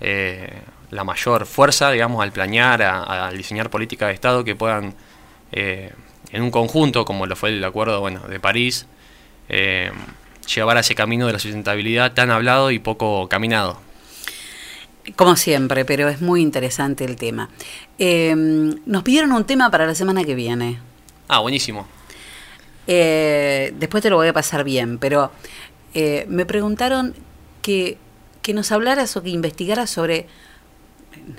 eh, la mayor fuerza, digamos, al planear, a- al diseñar políticas de Estado que puedan, eh, en un conjunto, como lo fue el acuerdo bueno, de París, eh, llevar a ese camino de la sustentabilidad tan hablado y poco caminado. Como siempre, pero es muy interesante el tema. Eh, nos pidieron un tema para la semana que viene. Ah, buenísimo. Eh, después te lo voy a pasar bien, pero eh, me preguntaron que, que nos hablaras o que investigaras sobre...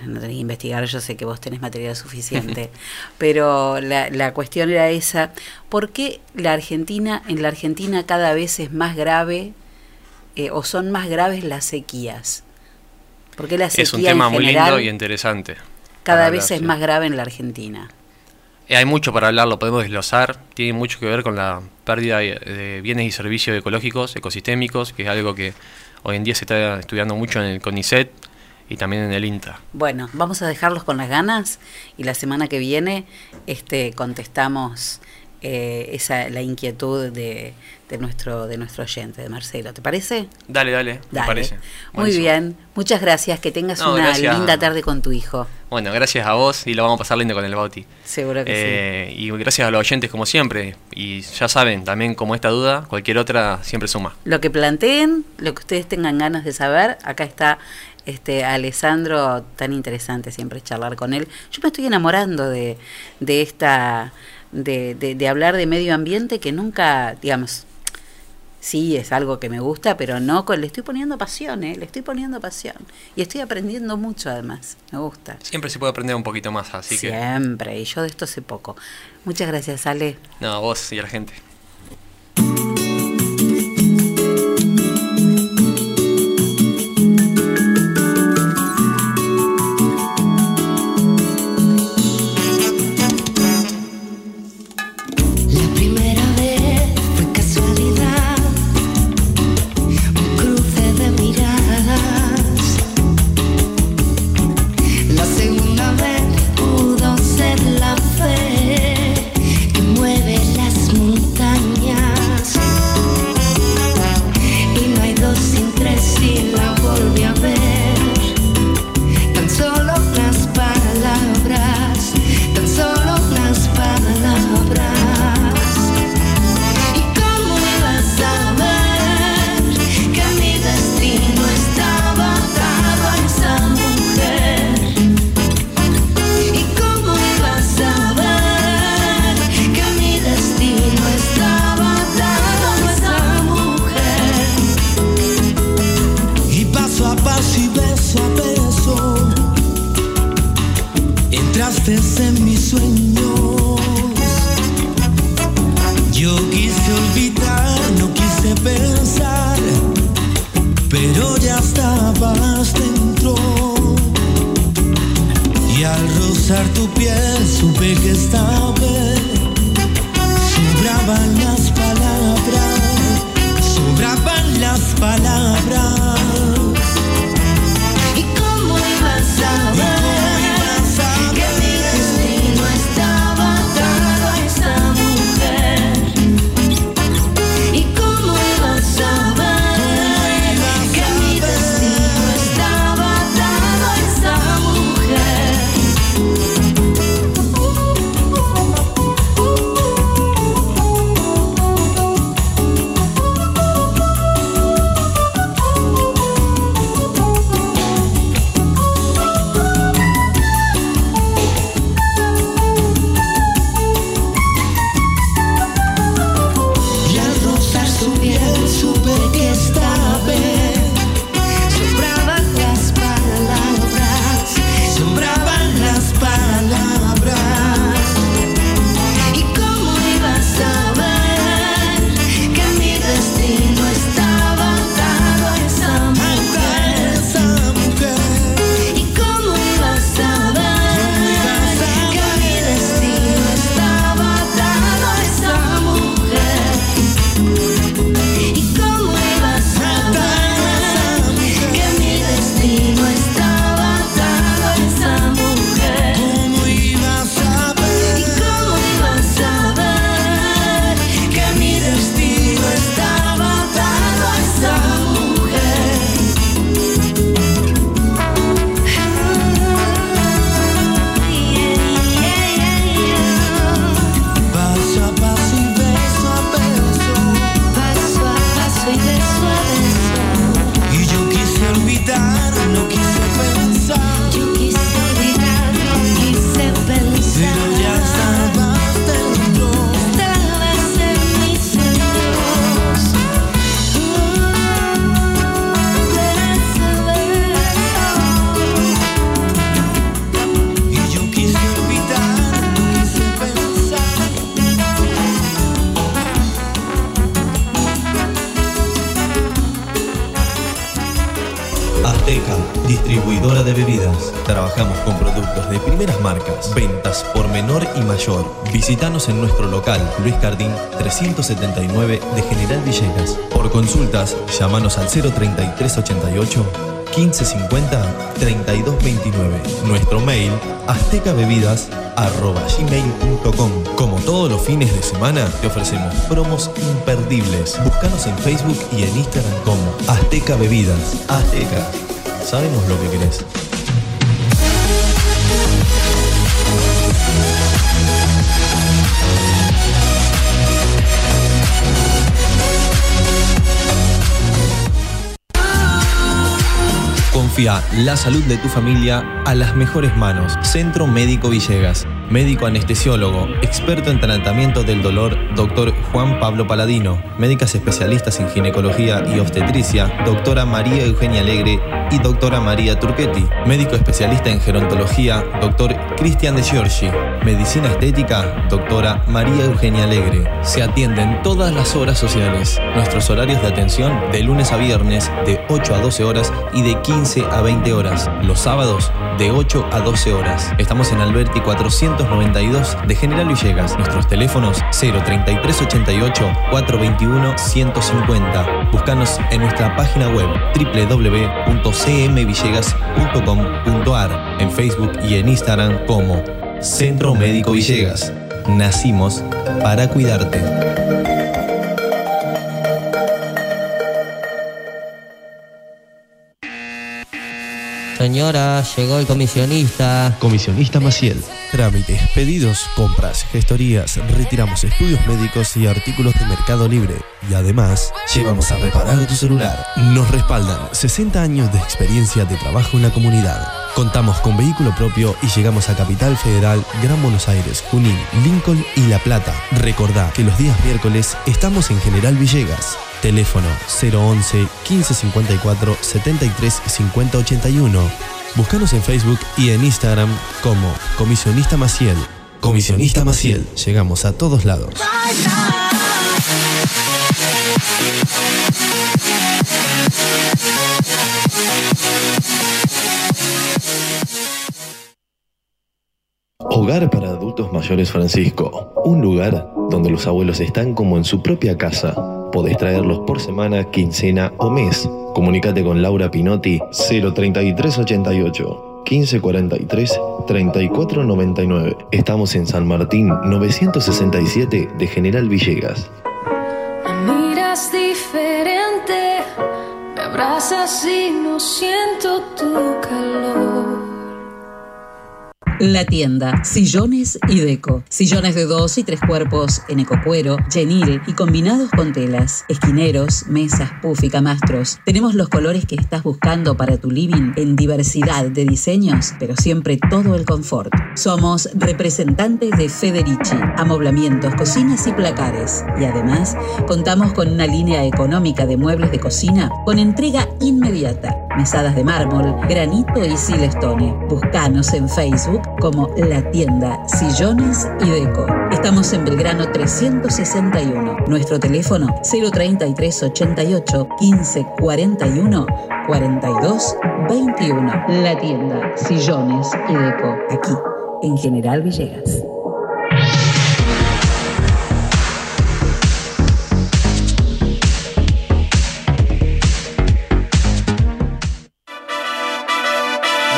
No tenés que investigar, yo sé que vos tenés material suficiente, pero la, la cuestión era esa, ¿por qué la Argentina, en la Argentina cada vez es más grave eh, o son más graves las sequías? ¿Por qué la sequía Es un tema en muy general lindo y interesante. cada vez hablar, es sí. más grave en la Argentina? Eh, Hay mucho para hablar, lo podemos desglosar. Tiene mucho que ver con la pérdida de bienes y servicios ecológicos, ecosistémicos, que es algo que hoy en día se está estudiando mucho en el CONICET y también en el INTA. Bueno, vamos a dejarlos con las ganas y la semana que viene este, contestamos eh, esa, la inquietud de, de nuestro, de nuestro oyente, de Marcelo. ¿Te parece? Dale, dale, me Dale. parece. Muy Buenísimo. bien, muchas gracias, que tengas No, una gracias. linda tarde con tu hijo. Bueno, gracias a vos y lo vamos a pasar lindo con el Bauti. Seguro que Eh, Y gracias a los oyentes como siempre. Y ya saben, también como esta duda, cualquier otra siempre suma. Lo que planteen, lo que ustedes tengan ganas de saber, acá está este Alessandro, tan interesante siempre charlar con él. Yo me estoy enamorando de, de esta, de, de, de hablar de medio ambiente que nunca, digamos, sí es algo que me gusta, pero no, con- le estoy poniendo pasión, ¿eh? le estoy poniendo pasión. Y estoy aprendiendo mucho además, me gusta. Siempre se puede aprender un poquito más, así que... Siempre, y yo de esto sé poco. Muchas gracias, Ale. No, a vos y a la gente. De bebidas. Trabajamos con productos de primeras marcas, ventas por menor y mayor. Visítanos en nuestro local, Luis Cardín 379 de General Villegas. Por consultas, llámanos al 03388 1550 3229. Nuestro mail, aztecabebidas.gmail.com Como todos los fines de semana, te ofrecemos promos imperdibles. Búscanos en Facebook y en Instagram como Azteca Bebidas. Azteca. Sabemos lo que querés. Confía la salud de tu familia a las mejores manos. Centro Médico Villegas. Médico anestesiólogo, experto en tratamiento del dolor, doctor Juan Pablo Paladino. Médicas especialistas en ginecología y obstetricia, doctora María Eugenia Alegre y doctora María Turquetti. Médico especialista en gerontología, doctor Cristian de Giorgi. Medicina estética, doctora María Eugenia Alegre. Se atienden todas las horas sociales. Nuestros horarios de atención de lunes a viernes de 8 a 12 horas y de 15 a 20 horas. Los sábados de 8 a 12 horas. Estamos en Alberti 492 de General Villegas. Nuestros teléfonos 03388 421 150. Búscanos en nuestra página web www.cmvillegas.com.ar, en Facebook y en Instagram como Centro Médico Villegas. Nacimos para cuidarte. Señora, llegó el comisionista. Comisionista Maciel. Trámites, pedidos, compras, gestorías, retiramos estudios médicos y artículos de Mercado Libre. Y además, llevamos a reparar tu celular. Nos respaldan 60 años de experiencia de trabajo en la comunidad. Contamos con vehículo propio y llegamos a Capital Federal, Gran Buenos Aires, Junín, Lincoln y La Plata. Recordá que los días miércoles estamos en General Villegas. Teléfono 011 1554 73 50 81. Búscanos en Facebook y en Instagram como Comisionista Maciel. Comisionista Maciel. Llegamos a todos lados. Hogar para Adultos Mayores Francisco. Un lugar donde los abuelos están como en su propia casa. Podés traerlos por semana, quincena o mes. Comunicate con Laura Pinotti 03388 1543 3499. Estamos en San Martín 967 de General Villegas. Me miras diferente, me abrazas y no siento tu calor. La tienda, sillones y deco. Sillones de dos y tres cuerpos en ecocuero, chenil y combinados con telas. Esquineros, mesas, puff y camastros. Tenemos los colores que estás buscando para tu living en diversidad de diseños, pero siempre todo el confort. Somos representantes de Federici, amoblamientos, cocinas y placares. Y además, contamos con una línea económica de muebles de cocina con entrega inmediata. Mesadas de mármol, granito y silestone. Buscanos en Facebook como La Tienda Sillones y Deco. Estamos en Belgrano 361. Nuestro teléfono 033 88 15 41 42 21. La Tienda Sillones y Deco. Aquí, en General Villegas.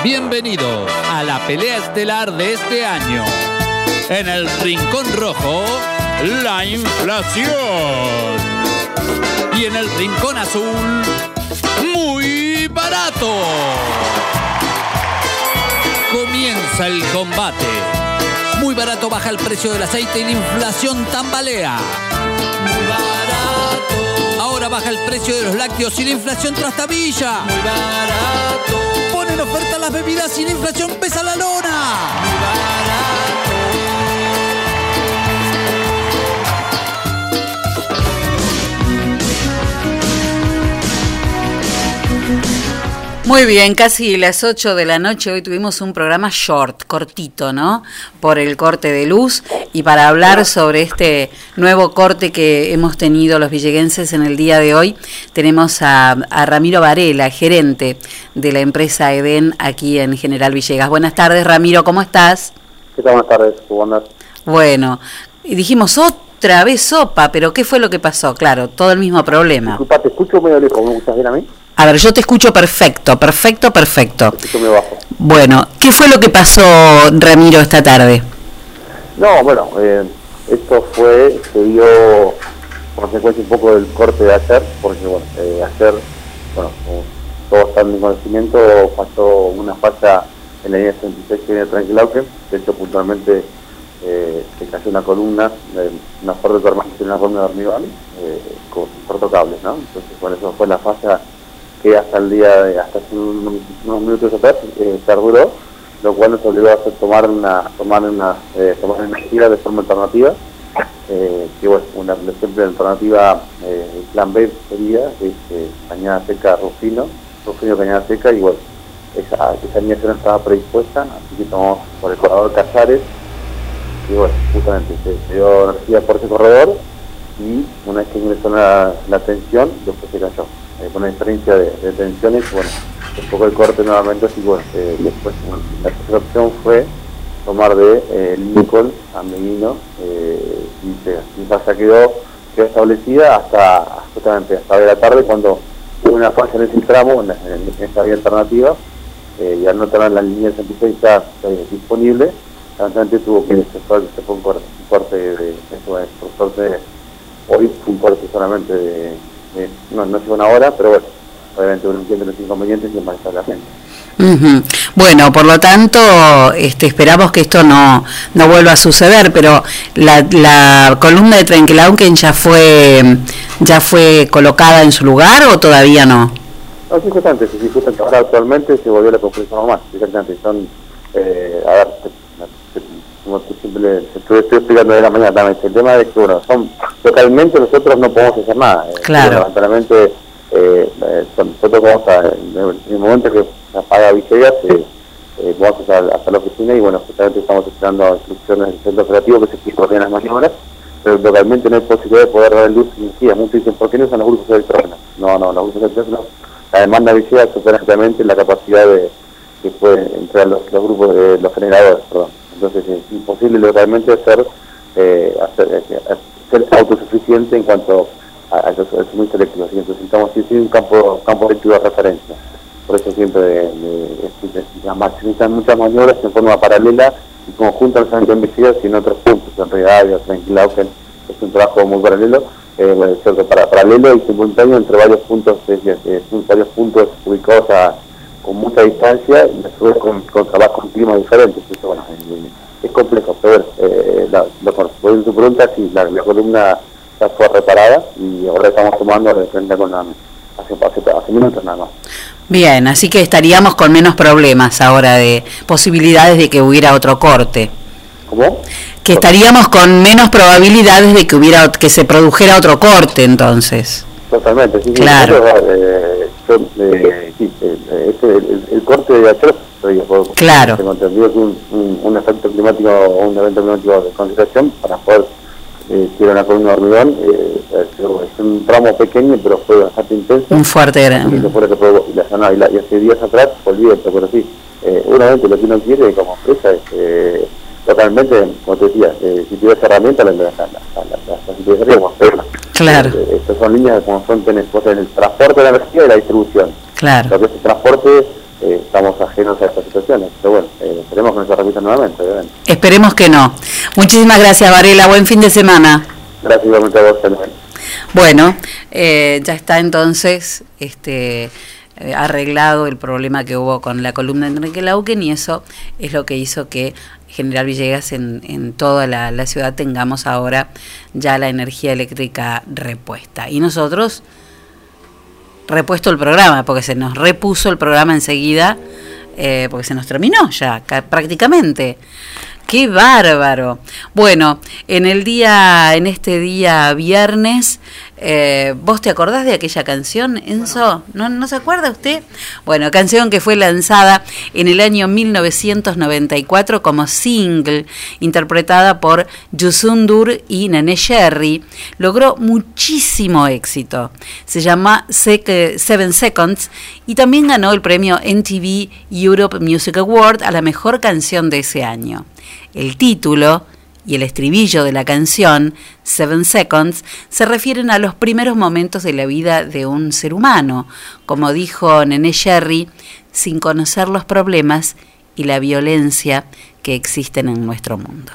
Bienvenido a la pelea estelar de este año. En el Rincón Rojo, la inflación. Y en el Rincón Azul, muy barato. Comienza el combate. Muy barato baja el precio del aceite y la inflación tambalea. Muy barato. Ahora baja el precio de los lácteos y la inflación trastabilla. Muy barato. Ponen oferta las bebidas la inflación pesa la lona. Bien, casi las 8 de la noche. Hoy tuvimos un programa short, cortito, ¿no? Por el corte de luz y para hablar sobre este nuevo corte que hemos tenido los villeguenses en el día de hoy, tenemos a, a Ramiro Varela, gerente de la empresa Eden aquí en General Villegas. Buenas tardes, Ramiro, ¿cómo estás? ¿Qué tal? Buenas tardes, ¿cómo andas? Bueno, dijimos otra vez sopa, pero ¿qué fue lo que pasó? Claro, todo el mismo problema. Disculpa, te escucho medio lejos, ¿me escuchas bien a mí? A ver, yo te escucho perfecto, perfecto, perfecto. Bajo. Bueno, ¿qué fue lo que pasó, Ramiro, esta tarde? No, bueno, eh, esto fue, se dio consecuencia un poco del corte de ayer, porque bueno, eh, ayer, bueno, como todos están en conocimiento, pasó una falla en la línea 66 que viene Tranquilauque, de hecho puntualmente eh, se cayó una columna, de una fuerte tormenta en una columna de hormigón, eh, con cortocables, ¿no? Entonces, bueno, eso fue la falla que hasta el día de, hasta hace unos, minutos atrás eh, lo cual nos obligó a hacer tomar una tomar una eh, tomar energía de forma alternativa, eh, que bueno, una alternativa, eh, el plan B sería este, cañada seca Rufino, Rufino cañada seca y bueno, esa, esa línea no estaba predispuesta, así que tomamos por el corredor Casares y bueno, justamente se dio energía por ese corredor y una vez que ingresó la, la tensión, después se cayó. Eh, con una diferencia de, de tensiones, bueno, un poco el corte nuevamente, así que bueno, eh, después la tercera opción fue tomar de eh, Lincoln a Medino eh, y se, y ya quedó, quedó establecida hasta justamente hasta de la tarde cuando hubo una falla en ese tramo, en, en, esa vía alternativa, eh, y al no tener la línea 66 ya eh, disponible, tuvo que se fue, se fue un corte, un corte de, eso es, por suerte hoy fue un corte solamente de, de no, no llegó una hora, pero bueno, obviamente uno entiende los inconvenientes y de la gente. Ujú. Bueno, por lo tanto, este, esperamos que esto no, no vuelva a suceder, pero la, la columna de Trenquelauquen ya fue ya fue colocada en su lugar o todavía no? No, sí, justamente, sí, justamente. Ahora actualmente se volvió la conclusión normal, exactamente. Son, eh, a ver, como te siempre te estoy, estoy explicando de la mañana también, el tema de que, bueno, son, localmente nosotros no podemos hacer nada. eh, Claro. Lamentablemente, eh, eh, son- nosotros vamos a, en el momento que se apaga Villegas, eh, eh, vamos hasta, hasta la oficina y, bueno, justamente estamos esperando instrucciones del centro operativo que se coordinan las maniobras pero localmente no hay posibilidad de poder dar luz y sí, muchos dicen, ¿por qué no usan los grupos electrógenos? No, no, los grupos electrógenos, la demanda visual supera ampliamente la capacidad de que pueden entrar los, los grupos de los generadores, perdón. Entonces es imposible realmente hacer, eh, eh, ser autosuficiente en cuanto a, a los, suministros eléctricos. Necesitamos sí, un campo, campo de referencia. Por eso siempre de, de- necesitan muchas maniobras en forma paralela y conjunta no solamente en Vigía, sino en otros puntos, en Regadio, en es un trabajo muy paralelo, eh, para, paralelo y simultáneo entre varios puntos, eh, varios puntos ubicados a, con mucha distancia y a su vez con, con trabajo en climas diferentes. Eso, bueno, eh, es complejo, pero eh, la, la, a tu pregunta, sí, la, la columna ya fue reparada y ahora estamos tomando de frente con la, hace, hace, hace minutos nada más. Bien, así que estaríamos con menos problemas ahora de posibilidades de que hubiera otro corte. ¿Cómo? Que estaríamos con menos probabilidades de que hubiera que se produjera otro corte entonces. Totalmente, sí, sí, Claro. eso, eh, yo, eh, sí, eh, eh, este, el, el corte de ayer, Claro. tengo entendido que un, un, un efecto climático o un evento climático de consideración para poder eh, tirar una columna de hormigón, eh, es, un tramo pequeño pero fue bastante intenso. Un fuerte Y fue que. Y, la, no, y, la- y hace días atrás, olvídate, pero sí, eh, obviamente lo que uno quiere como empresa es eh, totalmente, como te decía, eh, si tuvieras herramientas, la, la, la, la, la, Claro. eh, estas son líneas como son tenés cosas en el transporte de la energía y la distribución. Claro. Lo que es el transporte, eh, estamos ajenos a estas situaciones. Pero bueno, eh, esperemos que no se repita nuevamente, obviamente. Esperemos que no. Muchísimas gracias, Varela. Buen fin de semana. Gracias igualmente a vos, Samuel. Bueno, eh, ya está entonces este arreglado el problema que hubo con la columna de Enrique Lauquen y eso es lo que hizo que General Villegas en, en toda la, ciudad tengamos ahora ya la energía eléctrica repuesta. Y nosotros repuesto el programa, porque se nos repuso el programa enseguida, eh, porque se nos terminó ya ca- prácticamente. ¡Qué bárbaro! Bueno, en el día, en este día viernes, eh, ¿vos te acordás de aquella canción, Enzo? ¿No, ¿No se acuerda usted? Bueno, canción que fue lanzada en el año 1994 como single, interpretada por Yusundur y Nene Sherry, logró muchísimo éxito. Se llama Seven Seconds y también ganó el premio NTV Europe Music Award a la mejor canción de ese año. El título y el estribillo de la canción, Seven Seconds, se refieren a los primeros momentos de la vida de un ser humano, como dijo Nene Sherry, sin conocer los problemas y la violencia que existen en nuestro mundo.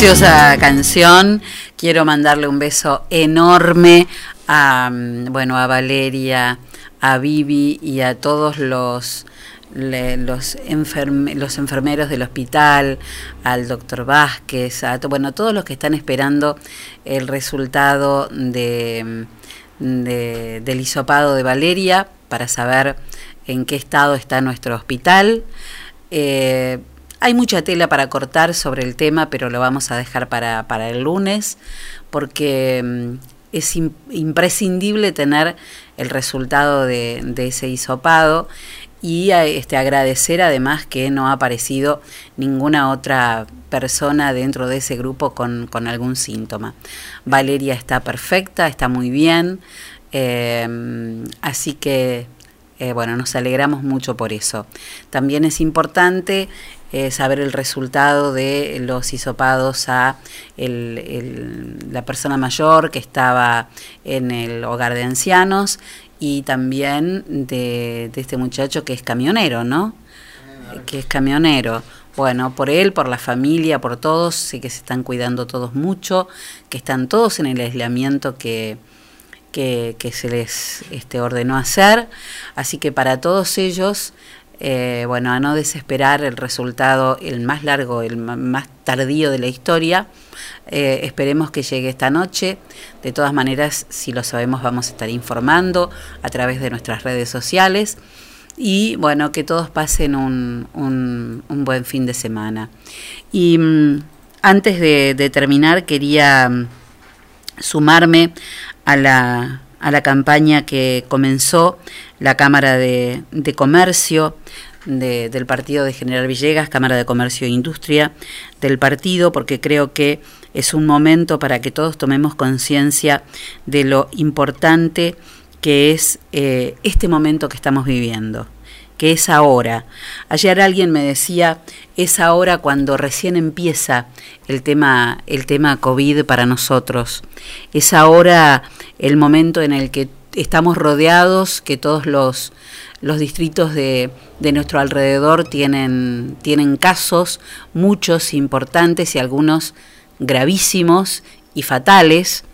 Preciosa canción. Quiero mandarle un beso enorme a mm, bueno a Valeria, a Vivi y a todos los los, enferme- los enfermeros del hospital, al doctor Vázquez, a bueno, todos los que están esperando el resultado de, de- del hisopado de Valeria para saber en qué estado está nuestro hospital. Eh, hay mucha tela para cortar sobre el tema, pero lo vamos a dejar para, para el lunes, porque mm, es im- imprescindible tener el resultado de, ese hisopado y a- este, agradecer además que no ha aparecido ninguna otra persona dentro de ese grupo con, algún síntoma. Valeria está perfecta, está muy bien, eh, así que eh, bueno, nos alegramos mucho por eso. También es importante eh, saber el resultado de los hisopados a el- el- la persona mayor que estaba en el hogar de ancianos y también de, de este muchacho que es camionero, ¿no? Que es camionero. Bueno, por él, por la familia, por todos, sé que se están cuidando todos mucho, que están todos en el aislamiento que, que, que se les este, ordenó hacer. Así que para todos ellos, eh, bueno, a no desesperar el resultado, el más largo, el más tardío de la historia. Eh, esperemos que llegue esta noche. De todas maneras, si lo sabemos, vamos a estar informando a través de nuestras redes sociales. Y bueno, que todos pasen un buen fin de semana. Y mm, antes de, de terminar, quería mm, sumarme a la, a la campaña que comenzó la Cámara de, Comercio de- del partido de General Villegas, Cámara de Comercio e Industria del partido, porque creo que es un momento para que todos tomemos conciencia de lo importante que es eh, este momento que estamos viviendo que es ahora. Ayer alguien me decía, es ahora cuando recién empieza el tema, el tema COVID para nosotros. Es ahora el momento en el que estamos rodeados, que todos los, los distritos de, de nuestro alrededor tienen, tienen casos, muchos importantes y algunos gravísimos y fatales,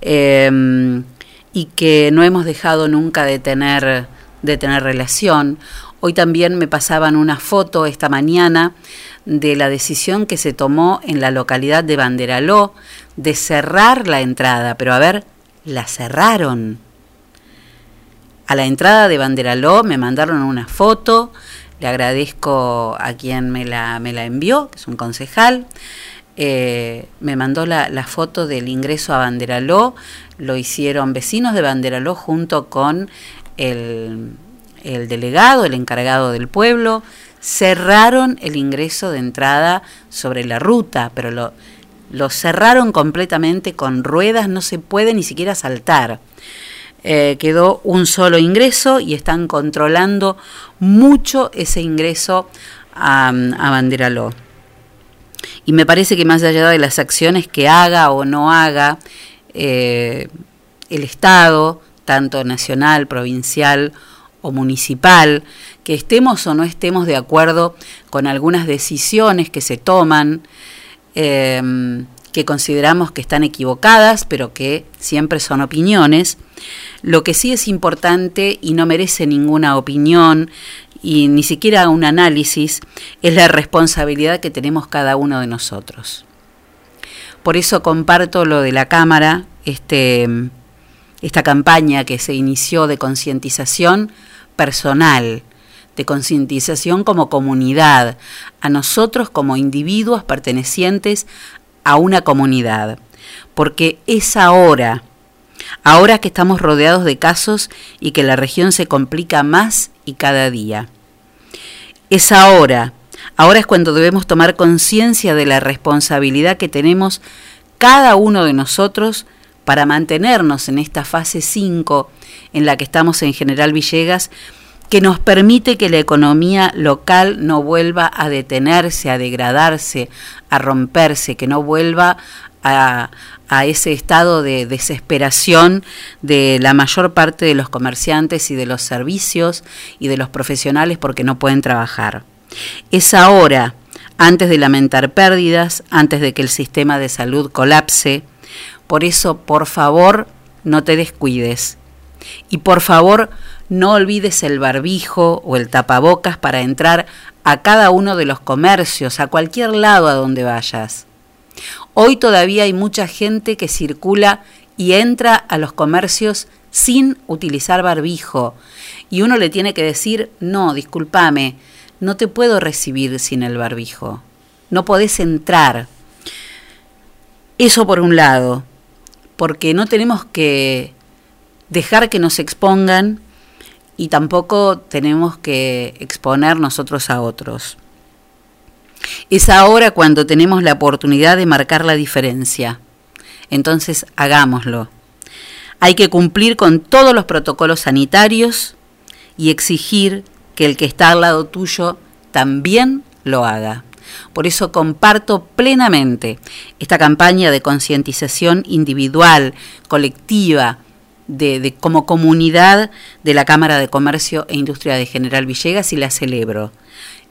eh, y que no hemos dejado nunca de tener, de tener relación. Hoy también me pasaban una foto esta mañana de la decisión que se tomó en la localidad de Banderaló de cerrar la entrada, pero a ver, la cerraron. A la entrada de Banderaló me mandaron una foto, le agradezco a quien me la, me la envió, que es un concejal, eh, me mandó la, foto del ingreso a Banderaló, lo hicieron vecinos de Banderaló junto con el, el delegado, el encargado del pueblo, cerraron el ingreso de entrada sobre la ruta, pero lo, lo cerraron completamente con ruedas, no se puede ni siquiera saltar. Eh, quedó un solo ingreso y están controlando mucho ese ingreso a, a Banderaló. Y me parece que más allá de las acciones que haga o no haga eh, el Estado, tanto nacional, provincial o municipal, que estemos o no estemos de acuerdo con algunas decisiones que se toman, eh, que consideramos que están equivocadas, pero que siempre son opiniones. Lo que sí es importante y no merece ninguna opinión y ni siquiera un análisis es la responsabilidad que tenemos cada uno de nosotros. Por eso comparto lo de la Cámara, este, esta campaña que se inició de concientización personal, de concientización como comunidad, a nosotros como individuos pertenecientes a una comunidad, porque es ahora, ahora que estamos rodeados de casos y que la región se complica más y cada día. Es ahora, ahora es cuando debemos tomar conciencia de la responsabilidad que tenemos cada uno de nosotros para mantenernos en esta fase 5 en la que estamos en General Villegas, que nos permite que la economía local no vuelva a detenerse, a degradarse, a romperse, que no vuelva a, ese estado de desesperación de la mayor parte de los comerciantes y de los servicios y de los profesionales porque no pueden trabajar. Es ahora, antes de lamentar pérdidas, antes de que el sistema de salud colapse. Por eso, por favor, no te descuides. Y por favor, no olvides el barbijo o el tapabocas para entrar a cada uno de los comercios, a cualquier lado a donde vayas. Hoy todavía hay mucha gente que circula y entra a los comercios sin utilizar barbijo. Y uno le tiene que decir, no, discúlpame, no te puedo recibir sin el barbijo. No podés entrar. Eso por un lado, porque no tenemos que dejar que nos expongan y tampoco tenemos que exponer nosotros a otros. Es ahora cuando tenemos la oportunidad de marcar la diferencia. Entonces hagámoslo. Hay que cumplir con todos los protocolos sanitarios y exigir que el que está al lado tuyo también lo haga. Por eso comparto plenamente esta campaña de concientización individual, colectiva, de, como comunidad de la Cámara de Comercio e Industria de General Villegas y la celebro.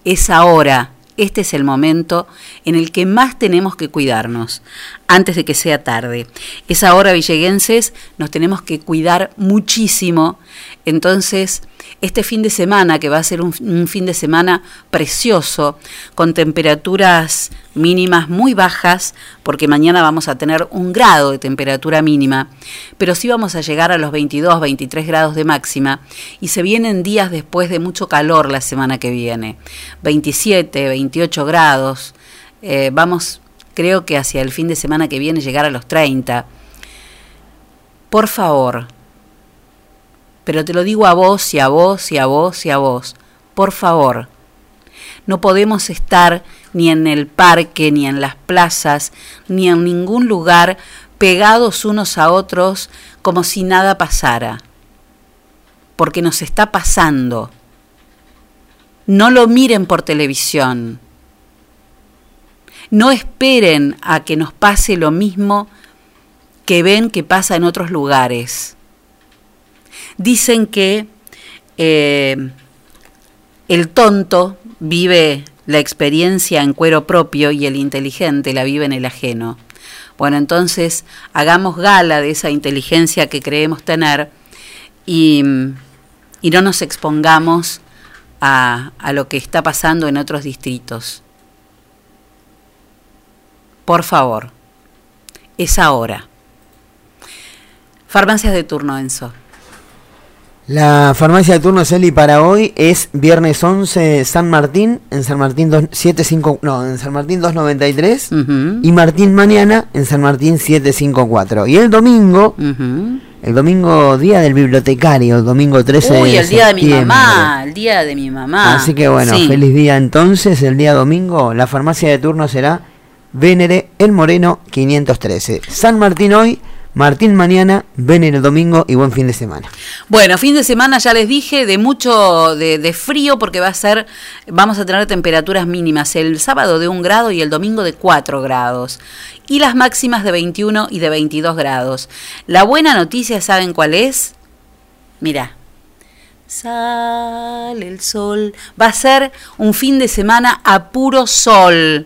Es ahora, este es el momento en el que más tenemos que cuidarnos, antes de que sea tarde. Es ahora, villeguenses, nos tenemos que cuidar muchísimo. Entonces, este fin de semana, que va a ser un, fin de semana precioso, con temperaturas mínimas muy bajas, porque mañana vamos a tener un grado de temperatura mínima, pero sí vamos a llegar a los 22, 23 grados de máxima, y se vienen días después de mucho calor la semana que viene, 27, 28 grados, eh, vamos, creo que hacia el fin de semana que viene llegar a los 30. Por favor, pero te lo digo a vos y a vos y a vos y a vos. Por favor, no podemos estar ni en el parque, ni en las plazas, ni en ningún lugar pegados unos a otros como si nada pasara. Porque nos está pasando. No lo miren por televisión. No esperen a que nos pase lo mismo que ven que pasa en otros lugares dicen que eh, el tonto vive la experiencia en cuero propio y el inteligente la vive en el ajeno. Bueno, entonces hagamos gala de esa inteligencia que creemos tener y, no nos expongamos a, a lo que está pasando en otros distritos. Por favor, es ahora. Farmacias de turno, Enzo. La farmacia de turno Celi para hoy es viernes 11 San Martín, en San Martín 275, no, en San Martín 293 Uh -huh. y Martín mañana en San Martín 754. Y el domingo, Uh -huh. el domingo día del bibliotecario, el domingo 13 Uy, de el día de mi mamá, el día de mi mamá. Así que bueno, Sí. feliz día entonces, el día domingo, la farmacia de turno será Vénere El Moreno 513. San Martín hoy, Martín mañana, Vénere el domingo y buen fin de semana. Bueno, fin de semana ya les dije de mucho de, frío porque va a ser, vamos a tener temperaturas mínimas el sábado de un grado y el domingo de 4 grados y las máximas de 21 y de 22 grados. La buena noticia, ¿saben cuál es? Mira, sale el sol. Va a ser un fin de semana a puro sol,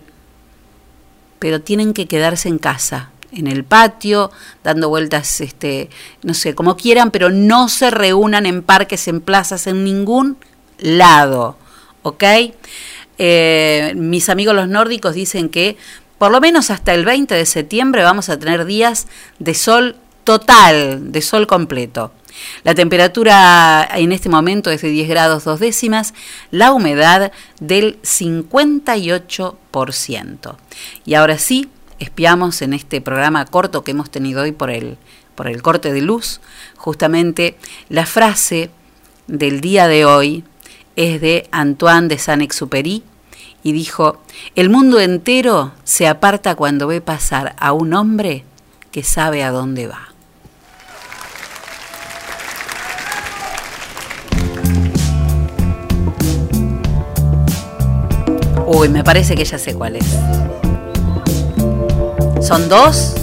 pero tienen que quedarse en casa en el patio, dando vueltas, este, no sé, como quieran, pero no se reúnan en parques, en plazas, en ningún lado, ¿ok? Eh, mis amigos los nórdicos dicen que por lo menos hasta el 20 de septiembre vamos a tener días de sol total, de sol completo. La temperatura en este momento es de 10 grados dos décimas, la humedad del 58%. Y ahora sí, espiamos en este programa corto que hemos tenido hoy por el, por el corte de luz, justamente la frase del día de hoy es de Antoine de Saint-Exupéry y dijo, el mundo entero se aparta cuando ve pasar a un hombre que sabe a dónde va. Uy, me parece que ya sé cuál es. ¿Son dos?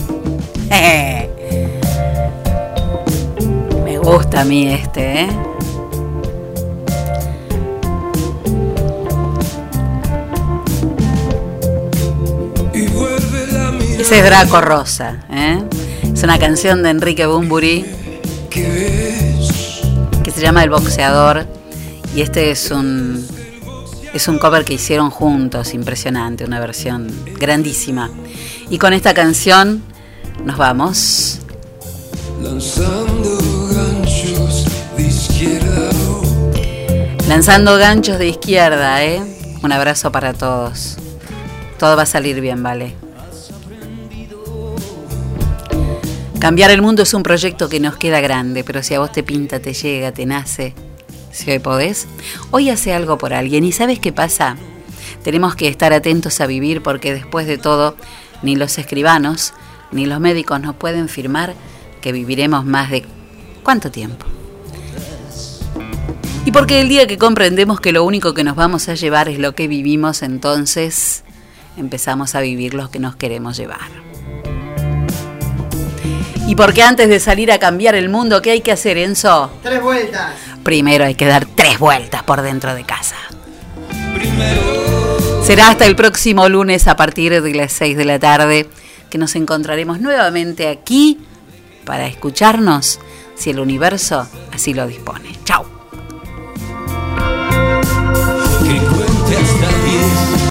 Me gusta a mí este, ¿eh? Ese es Draco Rosa, ¿eh? Es una canción de Enrique Bumburi que se llama El boxeador y este es un es un cover que hicieron juntos, impresionante, una versión grandísima. Y con esta canción nos vamos. Lanzando ganchos de izquierda. Lanzando ganchos de izquierda, ¿eh? Un abrazo para todos. Todo va a salir bien, ¿vale? Cambiar el mundo es un proyecto que nos queda grande, pero si a vos te pinta, te llega, te nace, si hoy podés, hoy hace algo por alguien. ¿Y sabes qué pasa? Tenemos que estar atentos a vivir porque después de todo, ni los escribanos ni los médicos nos pueden firmar que viviremos más de cuánto tiempo. Y porque el día que comprendemos que lo único que nos vamos a llevar es lo que vivimos, entonces empezamos a vivir lo que nos queremos llevar. Y porque antes de salir a cambiar el mundo, ¿qué hay que hacer, Enzo? Tres vueltas primero hay que dar tres vueltas por dentro de casa. Será hasta el próximo lunes a partir de las 6 de la tarde que nos encontraremos nuevamente aquí para escucharnos si el universo así lo dispone. Chao.